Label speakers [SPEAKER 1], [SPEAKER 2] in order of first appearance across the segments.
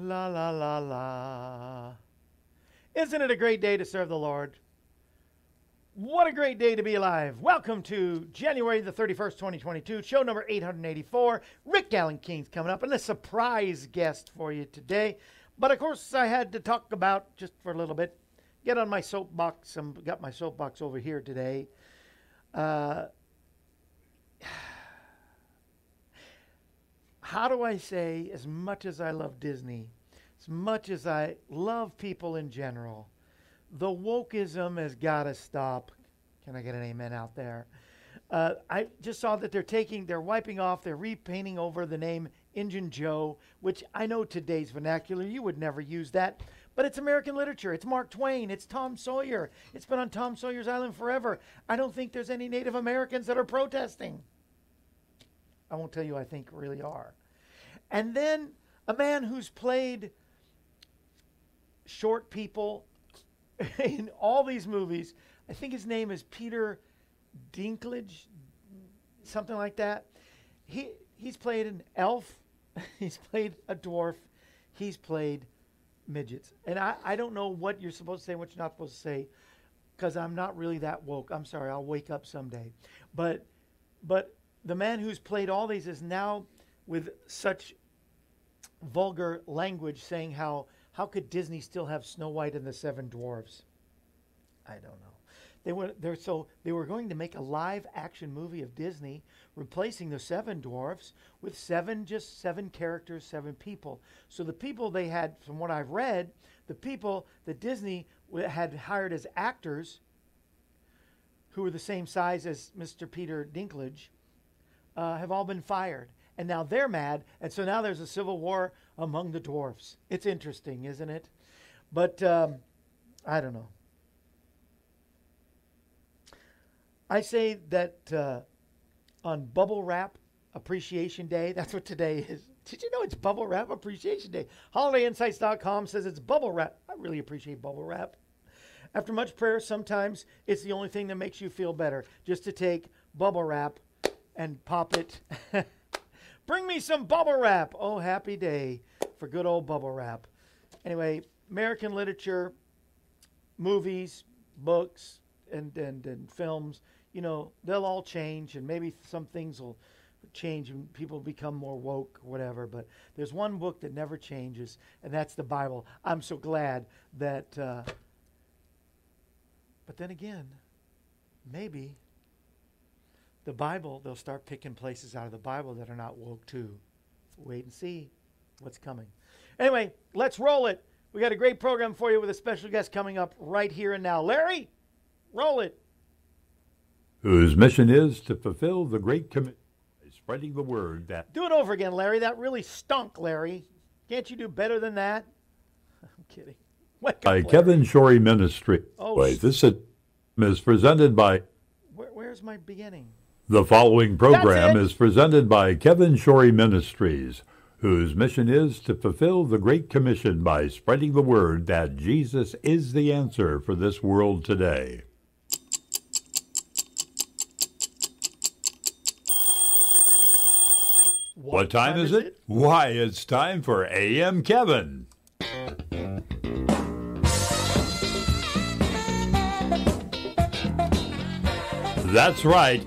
[SPEAKER 1] La la la la. Isn't it a great day to serve the Lord? What a great day to be alive. Welcome to January the 31st, 2022, show number 884. Rick Alan King's coming up, and a surprise guest for you today. But of course, I had to talk about just for a little bit, get on my soapbox. I got my soapbox over here today. Uh, how do I say, as much as I love Disney, as much as I love people in general, the wokeism has got to stop. Can I get an amen out there? Uh, I just saw that they're taking, they're wiping off, they're repainting over the name Injun Joe, which I know today's vernacular, you would never use that, but it's American literature. It's Mark Twain. It's Tom Sawyer. It's been on Tom Sawyer's Island forever. I don't think there's any Native Americans that are protesting. I won't tell you I think really are. And then a man who's played short people in all these movies. I think his name is Peter Dinklage, something like that. He he's played an elf, he's played a dwarf, he's played midgets. And I, I don't know what you're supposed to say, what you're not supposed to say, because I'm not really that woke. I'm sorry, I'll wake up someday. But but the man who's played all these is now with such vulgar language saying how how could Disney still have Snow White and the Seven Dwarfs? I don't know. They were they're so they were going to make a live action movie of Disney replacing the seven dwarfs with seven just seven characters, seven people. So the people they had from what I've read, the people that Disney had hired as actors who were the same size as Mr. Peter Dinklage uh, have all been fired. And now they're mad, and so now there's a civil war among the dwarfs. It's interesting, isn't it? But um, I don't know. I say that uh, on Bubble Wrap Appreciation Day, that's what today is. Did you know it's Bubble Wrap Appreciation Day? HolidayInsights.com says it's Bubble Wrap. I really appreciate Bubble Wrap. After much prayer, sometimes it's the only thing that makes you feel better, just to take bubble wrap and pop it. Bring me some bubble wrap. Oh, happy day for good old bubble wrap. Anyway, American literature, movies, books, and, and, and films you know, they'll all change and maybe some things will change and people become more woke whatever. But there's one book that never changes, and that's the Bible. I'm so glad that. Uh, but then again, maybe the Bible, they'll start picking places out of the Bible that are not woke too. Wait and see what's coming. Anyway, let's roll it. We got a great program for you with a special guest coming up right here and now. Larry, roll it
[SPEAKER 2] whose mission is to fulfill the Great Commission spreading the word that.
[SPEAKER 1] Do it over again, Larry. That really stunk, Larry. Can't you do better than that? I'm kidding.
[SPEAKER 2] Wake by up, Kevin Shorey Ministry. Oh, Wait, this is presented by.
[SPEAKER 1] Where, where's my beginning?
[SPEAKER 2] The following program is presented by Kevin Shorey Ministries, whose mission is to fulfill the Great Commission by spreading the word that Jesus is the answer for this world today. What, what time, time, is, it? it? Why, it's time for AM Kevin. That's right.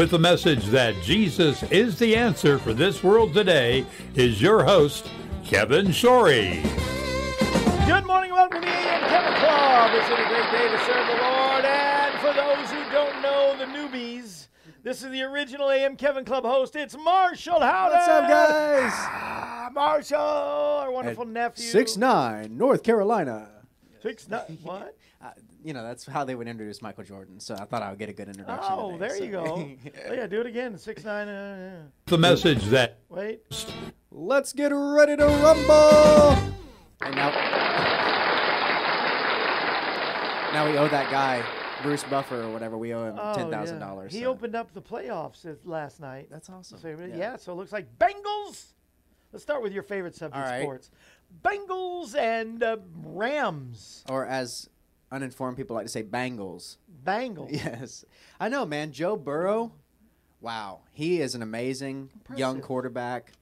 [SPEAKER 2] with the message that Jesus is the answer for this world today, is your host, Kevin Shorey.
[SPEAKER 1] Good morning, welcome to the AM Kevin Club. It's a great day to serve the Lord. And for those who don't know the newbies, this is the original AM Kevin Club host. It's Marshall Howden.
[SPEAKER 3] What's up, guys?
[SPEAKER 1] Ah, Marshall, our wonderful At nephew.
[SPEAKER 3] Six nine, North Carolina.
[SPEAKER 1] Six nine. What?
[SPEAKER 4] you know, that's how they would introduce Michael Jordan. So I thought I would get a good introduction.
[SPEAKER 1] Oh,
[SPEAKER 4] today,
[SPEAKER 1] there
[SPEAKER 4] so.
[SPEAKER 1] you go. oh, yeah, do it again. Six nine. Uh,
[SPEAKER 2] the message that.
[SPEAKER 1] Wait.
[SPEAKER 3] Let's get ready to rumble.
[SPEAKER 4] And now, now we owe that guy Bruce Buffer or whatever. We owe him
[SPEAKER 1] oh,
[SPEAKER 4] ten thousand
[SPEAKER 1] yeah.
[SPEAKER 4] dollars.
[SPEAKER 1] He so. opened up the playoffs last night.
[SPEAKER 4] That's awesome.
[SPEAKER 1] favorite. yeah. yeah. So it looks like Bengals. Let's start with your favorite subject
[SPEAKER 4] right.
[SPEAKER 1] sports. Bengals and uh, Rams.
[SPEAKER 4] Or as uninformed people like to say, bangles.
[SPEAKER 1] Bangles.
[SPEAKER 4] Yes, I know, man. Joe Burrow. Wow, he is an amazing young quarterback.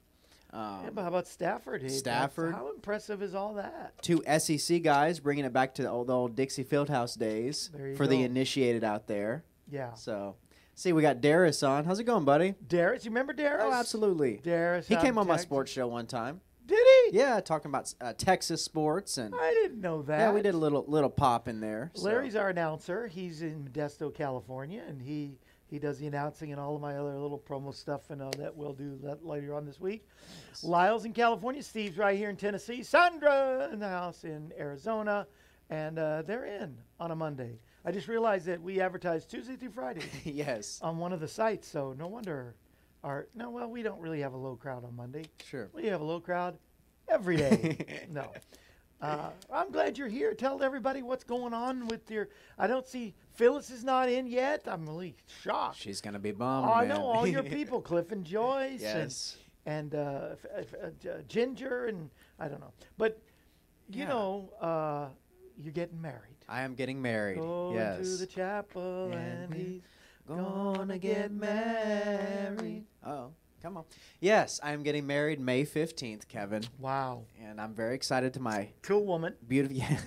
[SPEAKER 4] Um,
[SPEAKER 1] Yeah, but how about Stafford?
[SPEAKER 4] Stafford.
[SPEAKER 1] How impressive is all that?
[SPEAKER 4] two SEC guys, bringing it back to the old, the old Dixie Fieldhouse days for the initiated out there.
[SPEAKER 1] Yeah.
[SPEAKER 4] So, see, we got Darius on. How's it going, buddy?
[SPEAKER 1] Darius, you remember Darius?
[SPEAKER 4] Oh, absolutely.
[SPEAKER 1] Darius.
[SPEAKER 4] He came on my sports show one time.
[SPEAKER 1] Did he?
[SPEAKER 4] Yeah, talking about uh, Texas sports and
[SPEAKER 1] I didn't know that.
[SPEAKER 4] yeah, we did a little little pop in there. so-
[SPEAKER 1] Larry's our announcer. He's in Modesto, California, and he he does the announcing and all of my other little promo stuff and all that we'll do that later on this week. Lyle's in California. Steve's right here in Tennessee. Sandra in the house in Arizona, and uh, they're in on a Monday. I just realized that we advertise Tuesday through Friday
[SPEAKER 4] yes,
[SPEAKER 1] on one of the sites, so no wonder our no. Well, we don't really have a low crowd on Monday.
[SPEAKER 4] sure.
[SPEAKER 1] We have a low crowd every day. no. Uh, I'm glad you're here. Tell everybody what's going on with your. I don't see Phyllis is not in yet. I'm really shocked.
[SPEAKER 4] She's gonna be bummed.
[SPEAKER 1] oh, I know all your people, Cliff and Joyce,
[SPEAKER 4] yes.
[SPEAKER 1] and and uh, f- uh, Ginger, and I don't know, but you
[SPEAKER 4] Yeah.
[SPEAKER 1] know, uh, you're getting married.
[SPEAKER 4] I am getting married.
[SPEAKER 1] Going
[SPEAKER 4] yes.
[SPEAKER 1] to the chapel,
[SPEAKER 4] And
[SPEAKER 1] and he's
[SPEAKER 4] Gonna get married. Oh, come on. Yes, I am getting married May 15th, Kevin.
[SPEAKER 1] wow
[SPEAKER 4] And I'm very excited to my
[SPEAKER 1] to a woman.
[SPEAKER 4] beautiful. Yeah.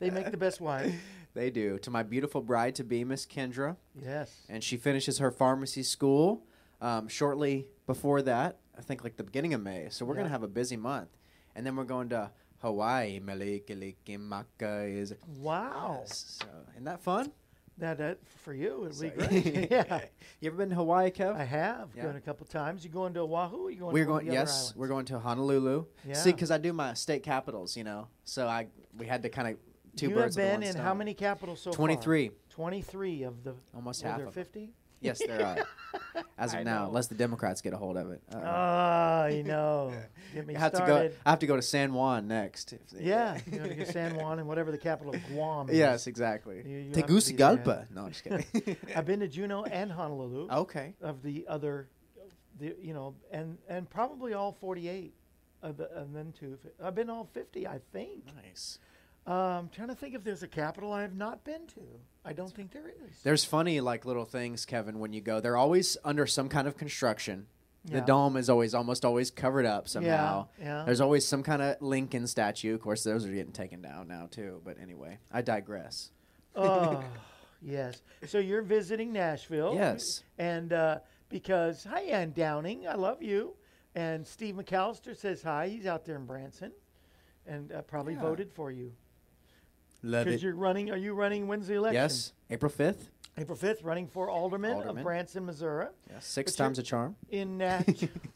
[SPEAKER 1] They make the best wife.
[SPEAKER 4] They do. To my beautiful bride to be, Miss Kendra.
[SPEAKER 1] Yes.
[SPEAKER 4] And she finishes her pharmacy school um, shortly before that, I think like the beginning of May. So we're
[SPEAKER 1] Yeah.
[SPEAKER 4] to have a busy month. And then we're going to Hawaii. Malikilikimaka is.
[SPEAKER 1] Wow.
[SPEAKER 4] Yes. So, isn't that fun?
[SPEAKER 1] That, that for you, it'd be great. yeah.
[SPEAKER 4] You ever been to Hawaii, Kev?
[SPEAKER 1] I have
[SPEAKER 4] Yeah.
[SPEAKER 1] gone a couple times. You going to Oahu? Or you going?
[SPEAKER 4] we're
[SPEAKER 1] to one of
[SPEAKER 4] going.
[SPEAKER 1] the other
[SPEAKER 4] Yes,
[SPEAKER 1] islands?
[SPEAKER 4] we're going to Honolulu.
[SPEAKER 1] Yeah.
[SPEAKER 4] See, because I do my state capitals, you know, so I we had to kind of two
[SPEAKER 1] you
[SPEAKER 4] birds
[SPEAKER 1] have been
[SPEAKER 4] one
[SPEAKER 1] in
[SPEAKER 4] stone.
[SPEAKER 1] how many capitals so far?
[SPEAKER 4] Twenty-three.
[SPEAKER 1] Twenty-three of the.
[SPEAKER 4] Almost
[SPEAKER 1] were
[SPEAKER 4] half
[SPEAKER 1] there
[SPEAKER 4] of
[SPEAKER 1] fifty?
[SPEAKER 4] Yes, there are. As of
[SPEAKER 1] I
[SPEAKER 4] now,
[SPEAKER 1] know.
[SPEAKER 4] unless the Democrats get a hold of it. Uh,
[SPEAKER 1] Ah, you know. Get me
[SPEAKER 4] I have to go. I have to go to San Juan next.
[SPEAKER 1] Yeah, you know, to San Juan and whatever the capital of Guam is.
[SPEAKER 4] Yes, exactly.
[SPEAKER 1] You- you have to be there.
[SPEAKER 4] Tegucigalpa. No, I'm just kidding.
[SPEAKER 1] I've been to Juneau and Honolulu.
[SPEAKER 4] okay.
[SPEAKER 1] Of the other, the you know, and and probably all forty-eight, of the, and then two. I've been all fifty, I think.
[SPEAKER 4] Nice.
[SPEAKER 1] Um, trying to think if there's a capital I have not been to. I don't think there is.
[SPEAKER 4] There's funny like little things, Kevin. When you go, they're always under some kind of construction. The dome is always almost always covered up somehow.
[SPEAKER 1] yeah.
[SPEAKER 4] There's always some kind of Lincoln statue. Of course, those are getting taken down now too. But anyway, I digress.
[SPEAKER 1] oh, yes. So you're visiting Nashville.
[SPEAKER 4] Yes.
[SPEAKER 1] And uh, because, hi, Ann Downing, I love you. And Steve McAllister says hi. He's out there in Branson and uh, probably
[SPEAKER 4] Yeah.
[SPEAKER 1] voted for you.
[SPEAKER 4] Love
[SPEAKER 1] Because you're running, are you running when's the election?
[SPEAKER 4] Yes, April fifth.
[SPEAKER 1] April 5th, running for alderman,
[SPEAKER 4] Alderman.
[SPEAKER 1] of Branson, Missouri.
[SPEAKER 4] Yes, six
[SPEAKER 1] But you're-
[SPEAKER 4] times a charm.
[SPEAKER 1] In, Nash-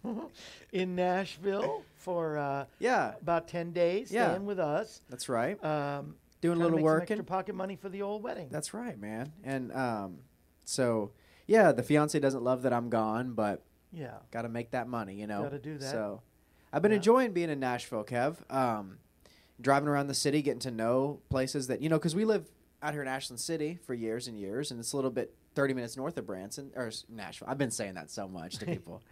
[SPEAKER 1] in Nashville for uh,
[SPEAKER 4] Yeah,
[SPEAKER 1] about 10 days,
[SPEAKER 4] Yeah.
[SPEAKER 1] staying with us.
[SPEAKER 4] that's right.
[SPEAKER 1] Um,
[SPEAKER 4] Doing a little
[SPEAKER 1] make some
[SPEAKER 4] work.
[SPEAKER 1] extra pocket money for the old wedding.
[SPEAKER 4] That's right, man. And um, so yeah, the fiance doesn't love that I'm gone, but
[SPEAKER 1] yeah.
[SPEAKER 4] got to make that money, you know.
[SPEAKER 1] Gotta do that.
[SPEAKER 4] So I've been
[SPEAKER 1] Yeah.
[SPEAKER 4] enjoying being in Nashville, Kev. Um, driving around the city, getting to know places that you know, because we live out here in Ashland City for years and years, and it's a little bit 30 minutes north of Branson or Nashville. I've been saying that so much to people,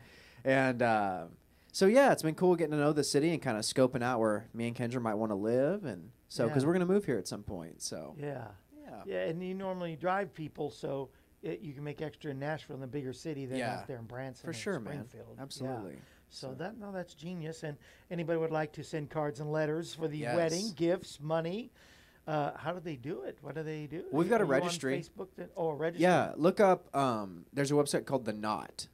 [SPEAKER 4] and uh, so yeah, it's been cool getting to know the city and kind of scoping out where me and Kendra might want to live, and so because
[SPEAKER 1] Yeah.
[SPEAKER 4] we're gonna move here at some point, so
[SPEAKER 1] Yeah.
[SPEAKER 4] yeah.
[SPEAKER 1] Yeah, and you normally drive people, so it, you can make extra in Nashville, in the bigger city, than
[SPEAKER 4] Yeah.
[SPEAKER 1] out there in Branson.
[SPEAKER 4] For sure, man.
[SPEAKER 1] Absolutely. Yeah.
[SPEAKER 4] Absolutely.
[SPEAKER 1] So, that no, that's genius. And anybody would like to send cards and letters for the
[SPEAKER 4] Yes.
[SPEAKER 1] wedding, gifts, money. Uh, how do they do it? What do they do?
[SPEAKER 4] We've got a
[SPEAKER 1] Are you on
[SPEAKER 4] registry.
[SPEAKER 1] Facebook. That, oh, a registry.
[SPEAKER 4] Yeah, look up. Um, there's a website called the Knot,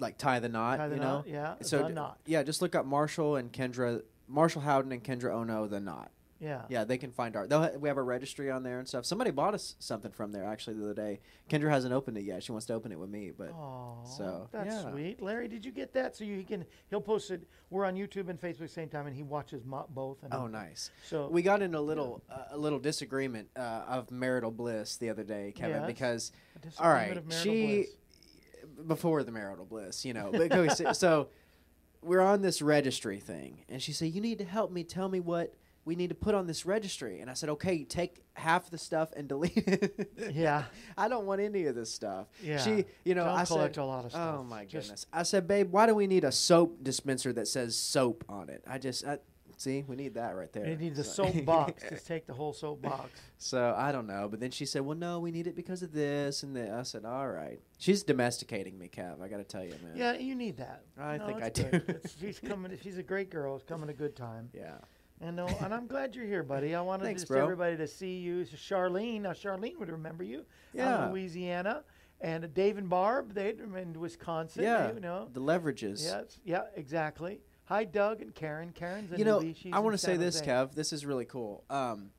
[SPEAKER 4] like tie the knot.
[SPEAKER 1] Tie the
[SPEAKER 4] you
[SPEAKER 1] knot,
[SPEAKER 4] know.
[SPEAKER 1] yeah,
[SPEAKER 4] So
[SPEAKER 1] The
[SPEAKER 4] d-
[SPEAKER 1] Knot.
[SPEAKER 4] Yeah, just look up Marshall and Kendra, Marshall Howden and Kendra Ono, the Knot.
[SPEAKER 1] Yeah.
[SPEAKER 4] Yeah, they can find our. They'll ha- we have a registry on there and stuff. Somebody bought us something from there actually the other day. Kendra hasn't opened it yet. She wants to open it with me, but
[SPEAKER 1] Oh,
[SPEAKER 4] So,
[SPEAKER 1] that's
[SPEAKER 4] yeah.
[SPEAKER 1] sweet. Larry, did you get that? So you can. He'll post it. We're on YouTube and Facebook the same time, and he watches mo- both. And
[SPEAKER 4] oh, nice.
[SPEAKER 1] So
[SPEAKER 4] We got in a little uh, a little disagreement uh, of marital bliss the other day, Kevin,
[SPEAKER 1] Yes.
[SPEAKER 4] because
[SPEAKER 1] a
[SPEAKER 4] all right,
[SPEAKER 1] of marital
[SPEAKER 4] she
[SPEAKER 1] bliss.
[SPEAKER 4] before the marital bliss, you know. But so we're on this registry thing, and she said, "You need to help me. Tell me what we need to put on this registry. And I said, okay, take half the stuff and delete it.
[SPEAKER 1] Yeah.
[SPEAKER 4] I don't want any of this stuff.
[SPEAKER 1] Yeah.
[SPEAKER 4] She, you know,
[SPEAKER 1] Don't
[SPEAKER 4] I
[SPEAKER 1] collect
[SPEAKER 4] said,
[SPEAKER 1] a lot of oh stuff.
[SPEAKER 4] Oh my
[SPEAKER 1] Just-
[SPEAKER 4] goodness. I said, babe, why do we need a soap dispenser that says soap on it? I just, I, see, we need that right there.
[SPEAKER 1] You need the
[SPEAKER 4] So-
[SPEAKER 1] soap box. Just take the whole soap box.
[SPEAKER 4] So I don't know, but then she said, "Well, no, we need it because of this and that." I said, "All right." She's domesticating me, Kev. I got to tell you, man.
[SPEAKER 1] Yeah, you need that.
[SPEAKER 4] I
[SPEAKER 1] No,
[SPEAKER 4] think I
[SPEAKER 1] good.
[SPEAKER 4] do.
[SPEAKER 1] She's coming. She's a great girl. It's coming a good time.
[SPEAKER 4] Yeah.
[SPEAKER 1] And no, and I'm glad you're here, buddy. I wanted
[SPEAKER 4] Thanks,
[SPEAKER 1] just
[SPEAKER 4] bro.
[SPEAKER 1] everybody to see you. So Charlene, now Charlene would remember you.
[SPEAKER 4] Yeah.
[SPEAKER 1] Louisiana, and Dave and Barb, they in Wisconsin.
[SPEAKER 4] Yeah.
[SPEAKER 1] you know.
[SPEAKER 4] The leverages.
[SPEAKER 1] Yes, yeah, exactly. Hi, Doug and Karen. Karen's in
[SPEAKER 4] You know.
[SPEAKER 1] She's
[SPEAKER 4] I want to say this. Kev. This is really cool. Um,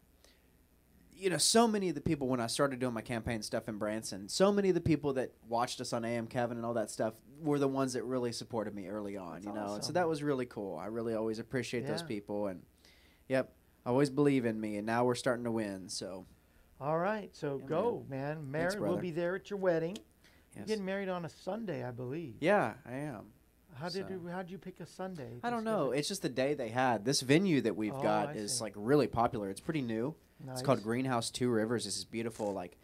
[SPEAKER 4] you know, so many of the people when I started doing my campaign stuff in Branson, so many of the people that watched us on AM Kevin and all that stuff were the ones that really supported me early on.
[SPEAKER 1] That's
[SPEAKER 4] you know, and so that was really cool. I really always appreciate those people, and yep, always believe in me. And now we're starting to win. So
[SPEAKER 1] All right, so
[SPEAKER 4] Yeah,
[SPEAKER 1] go, man. Mary, we'll be there at your wedding. You're getting married on a Sunday, I believe.
[SPEAKER 4] yeah, I am.
[SPEAKER 1] How did
[SPEAKER 4] so-
[SPEAKER 1] you? How did you pick a Sunday?
[SPEAKER 4] I don't know. It's just the day they had. This venue that we've
[SPEAKER 1] Oh,
[SPEAKER 4] got
[SPEAKER 1] I
[SPEAKER 4] is
[SPEAKER 1] see.
[SPEAKER 4] like really popular. It's pretty new. Nice. It's called Greenhouse Two Rivers. This is beautiful, like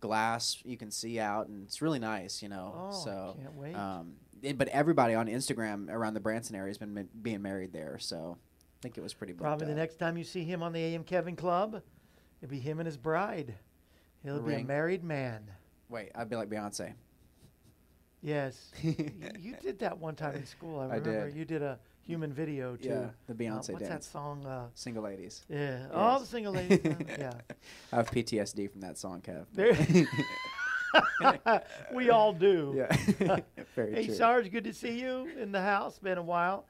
[SPEAKER 4] glass you can see out, and it's really nice. You know.
[SPEAKER 1] Oh,
[SPEAKER 4] so,
[SPEAKER 1] can't wait.
[SPEAKER 4] um, it- but everybody on Instagram around the Branson area has been ma- being married there. So, I think it was pretty.
[SPEAKER 1] Probably the next time you see him on the AM Kevin Club, it'll be him and his bride. He'll
[SPEAKER 4] A
[SPEAKER 1] be a married man.
[SPEAKER 4] Wait, I'd be like Beyonce.
[SPEAKER 1] Yes. you, you did that one time in school. I
[SPEAKER 4] I
[SPEAKER 1] remember
[SPEAKER 4] did.
[SPEAKER 1] you did a human video too.
[SPEAKER 4] Yeah, the
[SPEAKER 1] Uh,
[SPEAKER 4] Beyonce
[SPEAKER 1] what's that song? Uh,
[SPEAKER 4] Single ladies.
[SPEAKER 1] yeah, all the single ladies. uh, yeah.
[SPEAKER 4] I have PTSD from that song, Kev.
[SPEAKER 1] We all do.
[SPEAKER 4] yeah. Very
[SPEAKER 1] Hey
[SPEAKER 4] true.
[SPEAKER 1] Sarge, good to see you in the house. Been a while.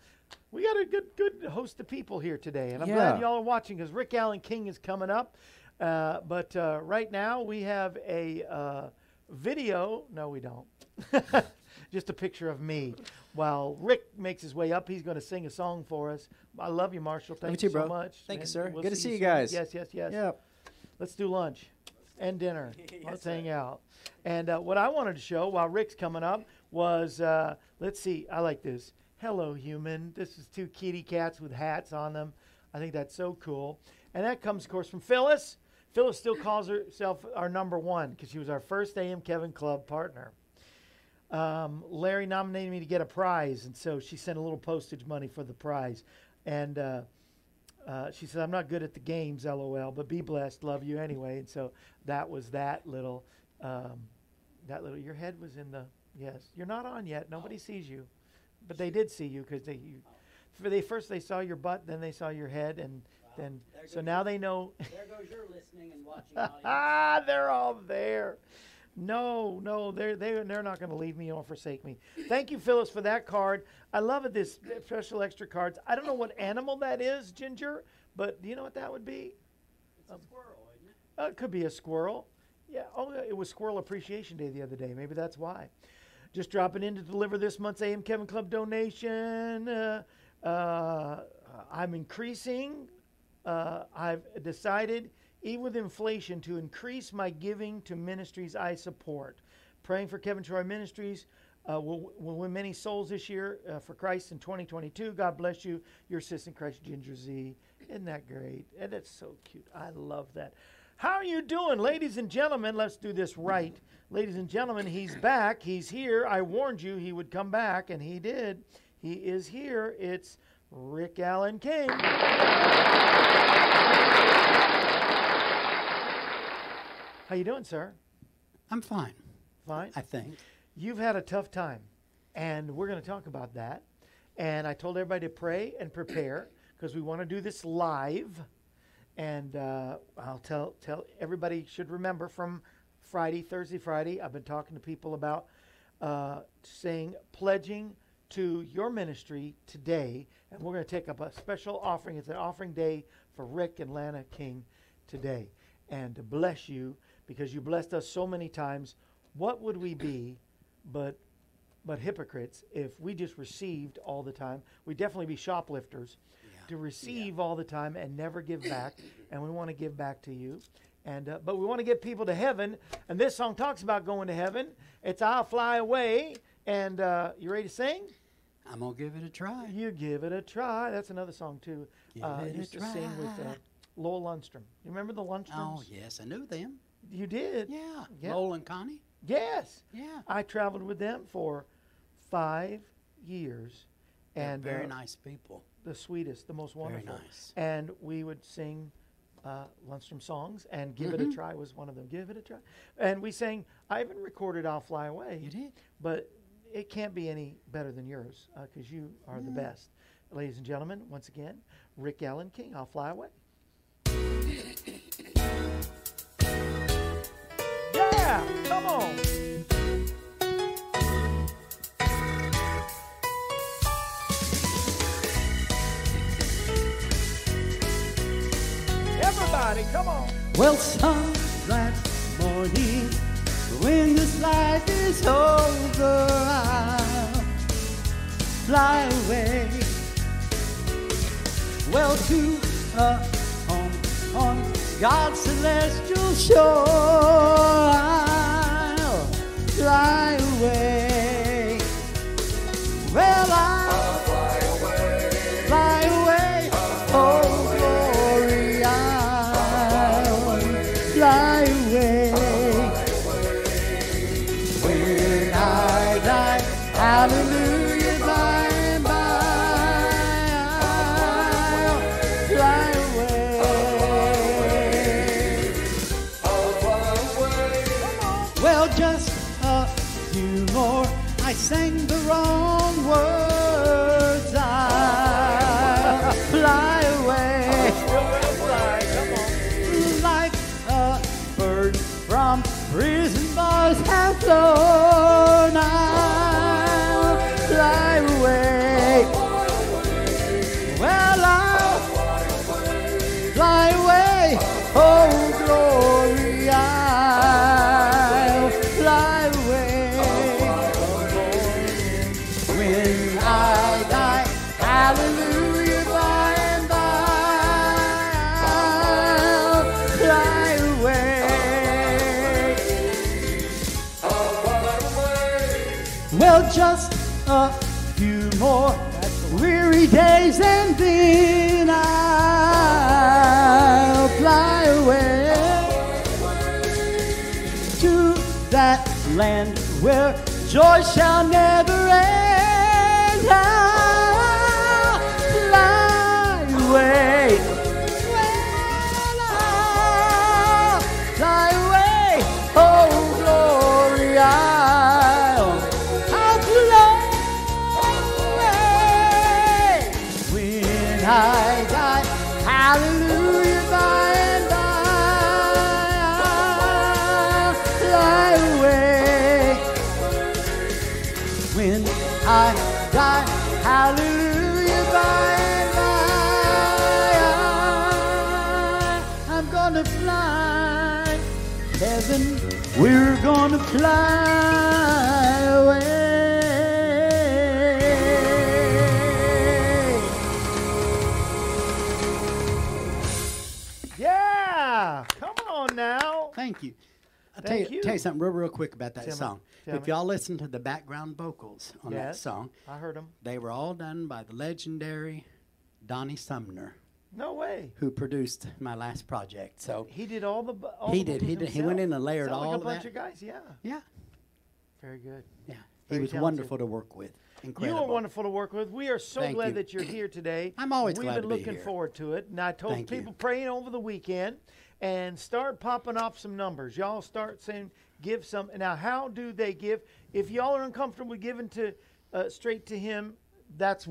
[SPEAKER 1] We got a good good host of people here today, and I'm glad y'all are watching because Rick Alan King is coming up. Uh, but uh, right now we have a uh, video. No, we don't. Just a picture of me. While Rick makes his way up, he's going to sing a song for us. I love you, Marshall. Thank
[SPEAKER 4] you
[SPEAKER 1] you so much.
[SPEAKER 4] Thank you, sir.
[SPEAKER 1] we'll
[SPEAKER 4] Good to see you
[SPEAKER 1] soon.
[SPEAKER 4] guys.
[SPEAKER 1] Yes, yes, yes.
[SPEAKER 4] Yep.
[SPEAKER 1] Let's do lunch and dinner.
[SPEAKER 4] Yes,
[SPEAKER 1] Let's
[SPEAKER 4] sir.
[SPEAKER 1] hang out. And uh, what I wanted to show while Rick's coming up was uh, let's see, I like this. Hello, human. This is two kitty cats with hats on them. I think that's so cool. And that comes, of course, from Phyllis. Phyllis still calls herself our number one because she was our first AM Kevin Club partner. Um, Larry nominated me to get a prize, and so she sent a little postage money for the prize. And uh, uh, she said, I'm not good at the games, lol, but be blessed, love you anyway. And so that was that little, um, that little, your head was in the, yes, you're not on yet. Nobody sees you. But they did see you because they, you, for they first they saw your butt, then they saw your head, and then,
[SPEAKER 5] there
[SPEAKER 1] so now
[SPEAKER 5] your-
[SPEAKER 1] they know,
[SPEAKER 5] There goes your listening and watching
[SPEAKER 1] ah, they're all there. No, no, they're they're they're not going to leave me or forsake me. Thank you, Phyllis, for that card. I love it. This special extra cards. I don't know what animal that is, Ginger, but do you know what that would be?
[SPEAKER 5] It's a squirrel, isn't it?
[SPEAKER 1] Uh, it could be a squirrel. Yeah. Oh, it was Squirrel Appreciation Day the other day. Maybe that's why. Just dropping in to deliver this month's AM Kevin Club donation. Uh, uh, I'm increasing. Uh, I've decided, even with inflation, to increase my giving to ministries I support. Praying for Kevin Shorey Ministries. Uh, will, will win many souls this year uh, for Christ in 2022. God bless you, your assistant Christ Ginger Z. Isn't that great? And that's so cute. I love that. How are you doing, ladies and gentlemen? Let's do this right. Ladies and gentlemen, he's back. He's here. I warned you he would come back, and he did. He is here. It's Rick Alan King. How you doing, sir?
[SPEAKER 6] I'm fine,
[SPEAKER 1] Fine.
[SPEAKER 6] I think.
[SPEAKER 1] You've had a tough time, and we're going to talk about that. And I told everybody to pray and prepare because we want to do this live. And uh, I'll tell tell everybody should remember from Friday, Thursday, Friday. I've been talking to people about uh, saying pledging to your ministry today, and we're going to take up a special offering. It's an offering day for Rick and Lana King today, and to bless you because you blessed us so many times. What would we be, but but hypocrites if we just received all the time? We'd definitely be shoplifters to receive all the time and never give back. and we want to give back to you. And uh, but we want to get people to heaven. And this song talks about going to heaven. It's "I'll Fly Away." And uh, you ready to sing?
[SPEAKER 6] I'm gonna give it a try.
[SPEAKER 1] You give it a try. That's another song too.
[SPEAKER 6] Give
[SPEAKER 1] uh,
[SPEAKER 6] it a
[SPEAKER 1] used to sing with uh. Lowell Lundstrom. You remember the Lundstroms?
[SPEAKER 6] Oh yes, I knew them.
[SPEAKER 1] You did.
[SPEAKER 6] Yeah,
[SPEAKER 1] Yeah.
[SPEAKER 6] Lowell and Connie.
[SPEAKER 1] Yes.
[SPEAKER 6] Yeah,
[SPEAKER 1] I traveled with them for five years,
[SPEAKER 6] They're
[SPEAKER 1] and
[SPEAKER 6] very
[SPEAKER 1] uh,
[SPEAKER 6] nice people.
[SPEAKER 1] The sweetest, the most wonderful.
[SPEAKER 6] nice.
[SPEAKER 1] And we would sing uh, Lundstrom songs, and "Give It
[SPEAKER 6] Mm-hmm.
[SPEAKER 1] a Try" was one of them. Give it a try, and we sang. I even recorded "I'll Fly Away."
[SPEAKER 6] You did.
[SPEAKER 1] but it can't be any better than yours because you are the best. Ladies and gentlemen, once again, Rick Alan King, I'll fly away. Yeah, come on. Come on.
[SPEAKER 7] Well, some that morning when this life is over, I'll fly away. Well, to uh, a home on God's celestial shore, I'll land where joy shall never end. I'll fly away. Fly away.
[SPEAKER 1] Yeah, come on now.
[SPEAKER 6] Thank you. I'll tell you,
[SPEAKER 1] you.
[SPEAKER 6] tell you something real, real quick about that
[SPEAKER 1] Tell
[SPEAKER 6] song.
[SPEAKER 1] tell
[SPEAKER 6] if
[SPEAKER 1] me.
[SPEAKER 6] y'all listen to the background vocals on that song,
[SPEAKER 1] I heard them.
[SPEAKER 6] they were all done by the legendary Donnie Sumner,
[SPEAKER 1] No way.
[SPEAKER 6] who produced my last project. So,
[SPEAKER 1] He did all the. bu- All
[SPEAKER 6] He
[SPEAKER 1] the
[SPEAKER 6] did, he did. He went in and layered
[SPEAKER 1] Sound like
[SPEAKER 6] all
[SPEAKER 1] a bunch
[SPEAKER 6] that.
[SPEAKER 1] of guys. Yeah,
[SPEAKER 6] yeah,
[SPEAKER 1] very good.
[SPEAKER 6] yeah.
[SPEAKER 1] Very
[SPEAKER 6] he was
[SPEAKER 1] talented.
[SPEAKER 6] wonderful to work with. Incredible.
[SPEAKER 1] You are wonderful to work with. We are so
[SPEAKER 6] Thank
[SPEAKER 1] glad
[SPEAKER 6] you.
[SPEAKER 1] that you're here today.
[SPEAKER 6] I'm always
[SPEAKER 1] We've
[SPEAKER 6] glad
[SPEAKER 1] been
[SPEAKER 6] to be
[SPEAKER 1] looking
[SPEAKER 6] here.
[SPEAKER 1] forward to it, and I told
[SPEAKER 6] Thank you.
[SPEAKER 1] people praying over the weekend, and start popping off some numbers. Y'all start saying, give some. Now, how do they give? If y'all are uncomfortable giving to uh, straight to him, that's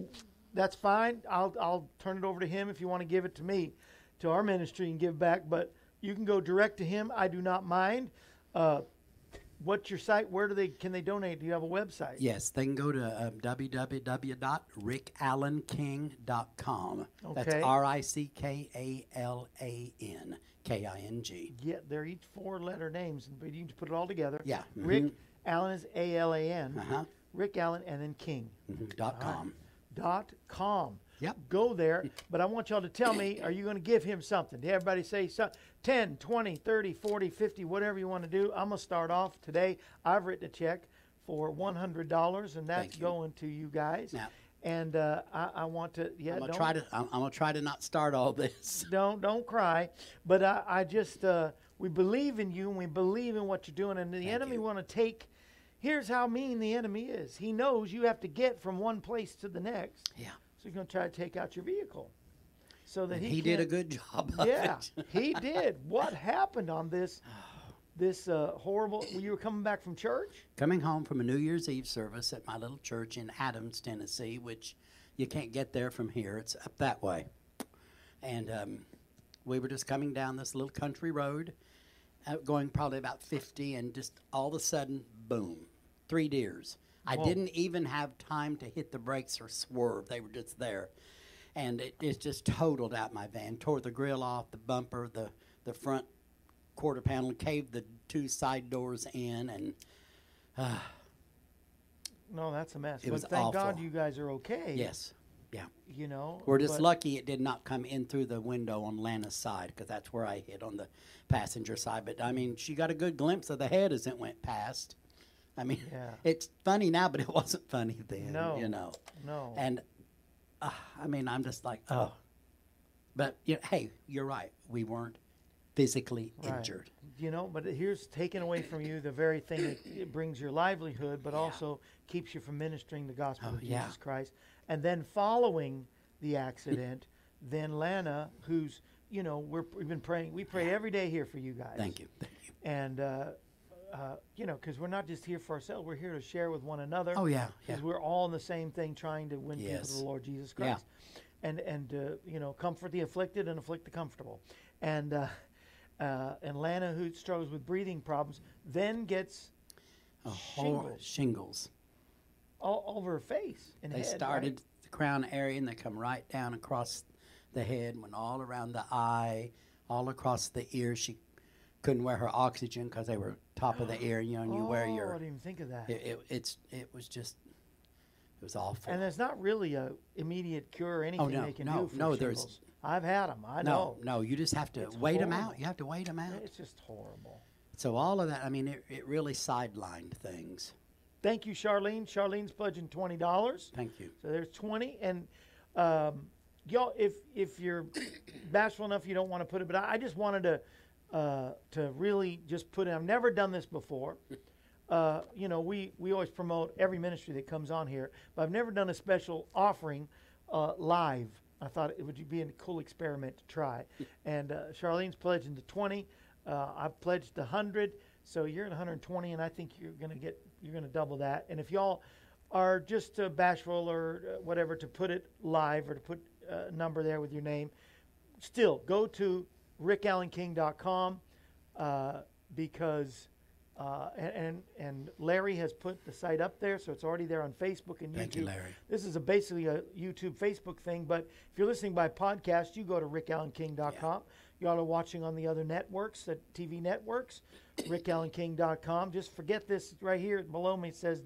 [SPEAKER 1] that's fine. I'll I'll turn it over to him if you want to give it to me, to our ministry and give back. But you can go direct to him. I do not mind. Uh, what's your site? Where do they can they donate? Do you have a website?
[SPEAKER 6] Yes, they can go to um, www.rickalanking.com. That's
[SPEAKER 1] Okay.
[SPEAKER 6] R I C K A L A N K I N G.
[SPEAKER 1] Yeah, they're each four-letter names, but you can put it all together.
[SPEAKER 6] Yeah,
[SPEAKER 1] Rick
[SPEAKER 6] mhm.
[SPEAKER 1] Allen is A L A N.
[SPEAKER 6] Uh-huh.
[SPEAKER 1] Rick Alan and then King
[SPEAKER 6] Mhm, Dot com.
[SPEAKER 1] Dot com.
[SPEAKER 6] Yep.
[SPEAKER 1] Go there, but I want y'all to tell me, are you going to give him something? Did everybody say so, 10, 20, 30, 40, 50, whatever you want to do? I'm going to start off today. I've written a check for $100, and that's going to you guys.
[SPEAKER 6] Now,
[SPEAKER 1] and uh, I, I want to. Yeah,
[SPEAKER 7] I'm gonna try to. I'm, I'm gonna try to not start all this.
[SPEAKER 1] don't don't cry. But I, I just uh, we believe in you and we believe in what you're doing. And the
[SPEAKER 7] Thank
[SPEAKER 1] enemy want to take. Here's how mean the enemy is. He knows you have to get from one place to the next.
[SPEAKER 7] Yeah.
[SPEAKER 1] So he's going to try to take out your vehicle. So that
[SPEAKER 7] And
[SPEAKER 1] he,
[SPEAKER 7] he did a good job. Of
[SPEAKER 1] Yeah, he did. What happened on this this uh, horrible? You were coming back from church.
[SPEAKER 7] Coming home from a New Year's Eve service at my little church in Adams, Tennessee, which you can't get there from here. It's up that way. And um, we were just coming down this little country road, uh, going probably about 50, and just all of a sudden, boom, three deers. I
[SPEAKER 1] Whoa.
[SPEAKER 7] didn't even have time to hit the brakes or swerve. They were just there. And it, it just totaled out my van, tore the grill off, the bumper, the, the front quarter panel, caved the two side doors in, and ah.
[SPEAKER 1] No, that's a mess.
[SPEAKER 7] It
[SPEAKER 1] but
[SPEAKER 7] was
[SPEAKER 1] thank God you guys are okay.
[SPEAKER 7] yes, yeah.
[SPEAKER 1] You know.
[SPEAKER 7] We're just lucky it did not come in through the window on Lana's side because that's where I hit on the passenger side. But I mean, she got a good glimpse of the head as it went past. I mean,
[SPEAKER 1] Yeah.
[SPEAKER 7] it's funny now, but it wasn't funny then.
[SPEAKER 1] No.
[SPEAKER 7] you know.
[SPEAKER 1] No.
[SPEAKER 7] And uh, I mean, I'm just like, oh. But you know, hey, you're right. We weren't physically
[SPEAKER 1] Right.
[SPEAKER 7] injured.
[SPEAKER 1] You know, but here's taken away from you the very thing that it brings your livelihood, but also keeps you from ministering the gospel
[SPEAKER 7] Oh,
[SPEAKER 1] of
[SPEAKER 7] yeah.
[SPEAKER 1] Jesus Christ. And then following the accident, then Lana, who's you know, we're, we've been praying. We pray every day here for you guys.
[SPEAKER 7] Thank you. Thank you.
[SPEAKER 1] And uh, uh, you know, because we're not just here for ourselves; we're here to share with one another.
[SPEAKER 7] Oh yeah, yeah.
[SPEAKER 1] because we're all in the same thing, trying to win people to the Lord Jesus
[SPEAKER 7] Yeah.
[SPEAKER 1] Christ, and and uh, you know, comfort the afflicted and afflict the comfortable, and uh, uh, and Lana, who struggles with breathing problems, then gets
[SPEAKER 7] A whole
[SPEAKER 1] Shingles.
[SPEAKER 7] shingles.
[SPEAKER 1] all over her face and
[SPEAKER 7] They
[SPEAKER 1] head. right?
[SPEAKER 7] started the crown area and they come right down across the head, went all around the eye, all across the ear. She couldn't wear her oxygen because they were top of the ear. You know, and you
[SPEAKER 1] oh,
[SPEAKER 7] wear
[SPEAKER 1] I
[SPEAKER 7] your.
[SPEAKER 1] didn't even think of that.
[SPEAKER 7] It, it, it's it was just it was awful.
[SPEAKER 1] and there's not really a immediate cure or anything
[SPEAKER 7] no,
[SPEAKER 1] they can
[SPEAKER 7] no,
[SPEAKER 1] do for
[SPEAKER 7] no, there's-
[SPEAKER 1] I've had them. I
[SPEAKER 7] no,
[SPEAKER 1] know.
[SPEAKER 7] no, you just have to
[SPEAKER 1] It's
[SPEAKER 7] wait them out. You have to wait them out.
[SPEAKER 1] It's just horrible.
[SPEAKER 7] So all of that, I mean, it, it really sidelined things.
[SPEAKER 1] Thank you, Charlene. Charlene's pledging twenty dollars.
[SPEAKER 7] Thank you.
[SPEAKER 1] So there's 20, and um, y'all, if if you're bashful enough, you don't want to put it, but I, I just wanted to uh, to really just put in. I've never done this before. Uh, you know, we we always promote every ministry that comes on here, but I've never done a special offering uh, live. I thought it would be a cool experiment to try. And uh, Charlene's pledging the 20. Uh, I've pledged the 100. So you're at 120, and I think you're going to get you're going to double that. And if y'all are just uh, bashful or uh, whatever to put it live or to put a number there with your name, still go to rickalanking.com uh, because uh, and, and Larry has put the site up there, so it's already there on Facebook and YouTube.
[SPEAKER 7] Thank you, Larry.
[SPEAKER 1] This is a basically a YouTube Facebook thing, but if you're listening by podcast, you go to rickalanking.com. Y'all are watching on the other networks, the TV networks, rickalanking.com. Just forget this right here below me. It says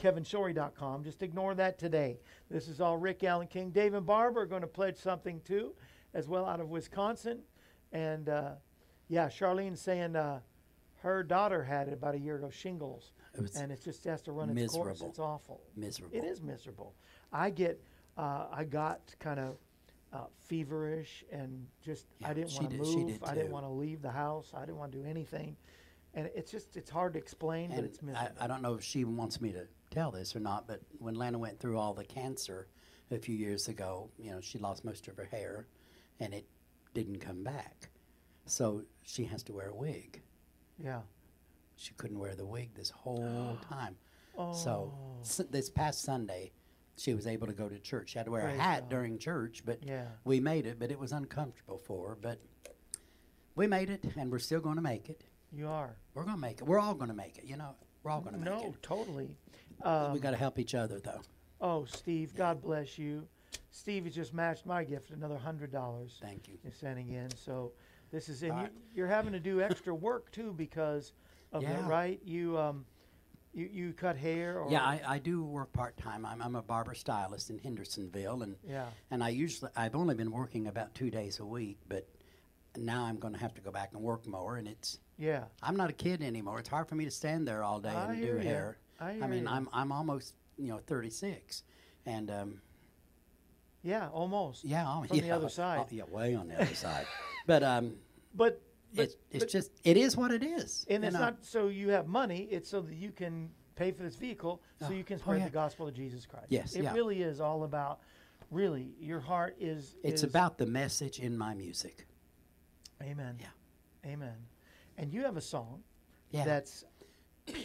[SPEAKER 1] kevinshorey.com. Just ignore that today. This is all Rick Alan King. Dave and Barb are going to pledge something too, as well, out of Wisconsin. And uh, yeah, Charlene's saying uh, her daughter had it about a year ago, shingles.
[SPEAKER 7] It was
[SPEAKER 1] and it just has to run its course. It's awful.
[SPEAKER 7] Miserable.
[SPEAKER 1] It is miserable. I get, uh, I got kind of uh, feverish and just I didn't want to move.
[SPEAKER 7] did
[SPEAKER 1] I didn't want to leave the house. I didn't want to do anything, and it's just it's hard to explain, but
[SPEAKER 7] And
[SPEAKER 1] it's miserable.
[SPEAKER 7] I don't know if she wants me to tell this or not, but when Lana went through all the cancer a few years ago, you know, she lost most of her hair and it didn't come back. So she has to wear a wig.
[SPEAKER 1] yeah.
[SPEAKER 7] She couldn't wear the wig this whole time.
[SPEAKER 1] Oh.
[SPEAKER 7] So s- this past Sunday, she was able to go to church. She had to wear
[SPEAKER 1] Praise
[SPEAKER 7] a hat
[SPEAKER 1] God.
[SPEAKER 7] during church, but
[SPEAKER 1] Yeah.
[SPEAKER 7] we made it. But it was uncomfortable for her. But we made it, and we're still going to make it.
[SPEAKER 1] You are.
[SPEAKER 7] We're going to make it. We're all going to make it. You know, we're all going to make
[SPEAKER 1] No,
[SPEAKER 7] it.
[SPEAKER 1] No, totally.
[SPEAKER 7] we
[SPEAKER 1] Um,
[SPEAKER 7] got to help each other, though.
[SPEAKER 1] oh, Steve, God bless you. Steve has just matched my gift, another hundred dollars.
[SPEAKER 7] Thank you.
[SPEAKER 1] You're sending in. So this is, and you, you're having to do extra work too because of that, right? You um, you you cut hair or
[SPEAKER 7] Yeah, I, I do work part time. I'm, I'm a barber stylist in Hendersonville, and
[SPEAKER 1] yeah.
[SPEAKER 7] and I usually I've only been working about two days a week, but now I'm going to have to go back and work more, and it's
[SPEAKER 1] Yeah.
[SPEAKER 7] I'm not a kid anymore. It's hard for me to stand there all day
[SPEAKER 1] I
[SPEAKER 7] and do
[SPEAKER 1] ya.
[SPEAKER 7] hair.
[SPEAKER 1] I hear
[SPEAKER 7] mean,
[SPEAKER 1] ya.
[SPEAKER 7] I'm I'm almost you know 36, and um,
[SPEAKER 1] Yeah, almost.
[SPEAKER 7] Yeah, oh,
[SPEAKER 1] From
[SPEAKER 7] yeah,
[SPEAKER 1] the other side.
[SPEAKER 7] oh, yeah, way on the other side. But um,
[SPEAKER 1] But, but
[SPEAKER 7] it's it's
[SPEAKER 1] but-
[SPEAKER 7] just it is what it is.
[SPEAKER 1] and it's not so you have money. It's so that you can pay for this vehicle, so
[SPEAKER 7] Oh,
[SPEAKER 1] you can
[SPEAKER 7] oh,
[SPEAKER 1] spread
[SPEAKER 7] yeah.
[SPEAKER 1] the gospel of Jesus Christ.
[SPEAKER 7] Yes,
[SPEAKER 1] it
[SPEAKER 7] yeah.
[SPEAKER 1] really is all about. Really, your heart is.
[SPEAKER 7] It's
[SPEAKER 1] is-
[SPEAKER 7] about the message in my music.
[SPEAKER 1] Amen.
[SPEAKER 7] Yeah.
[SPEAKER 1] Amen. And you have a song
[SPEAKER 7] Yeah.
[SPEAKER 1] that's.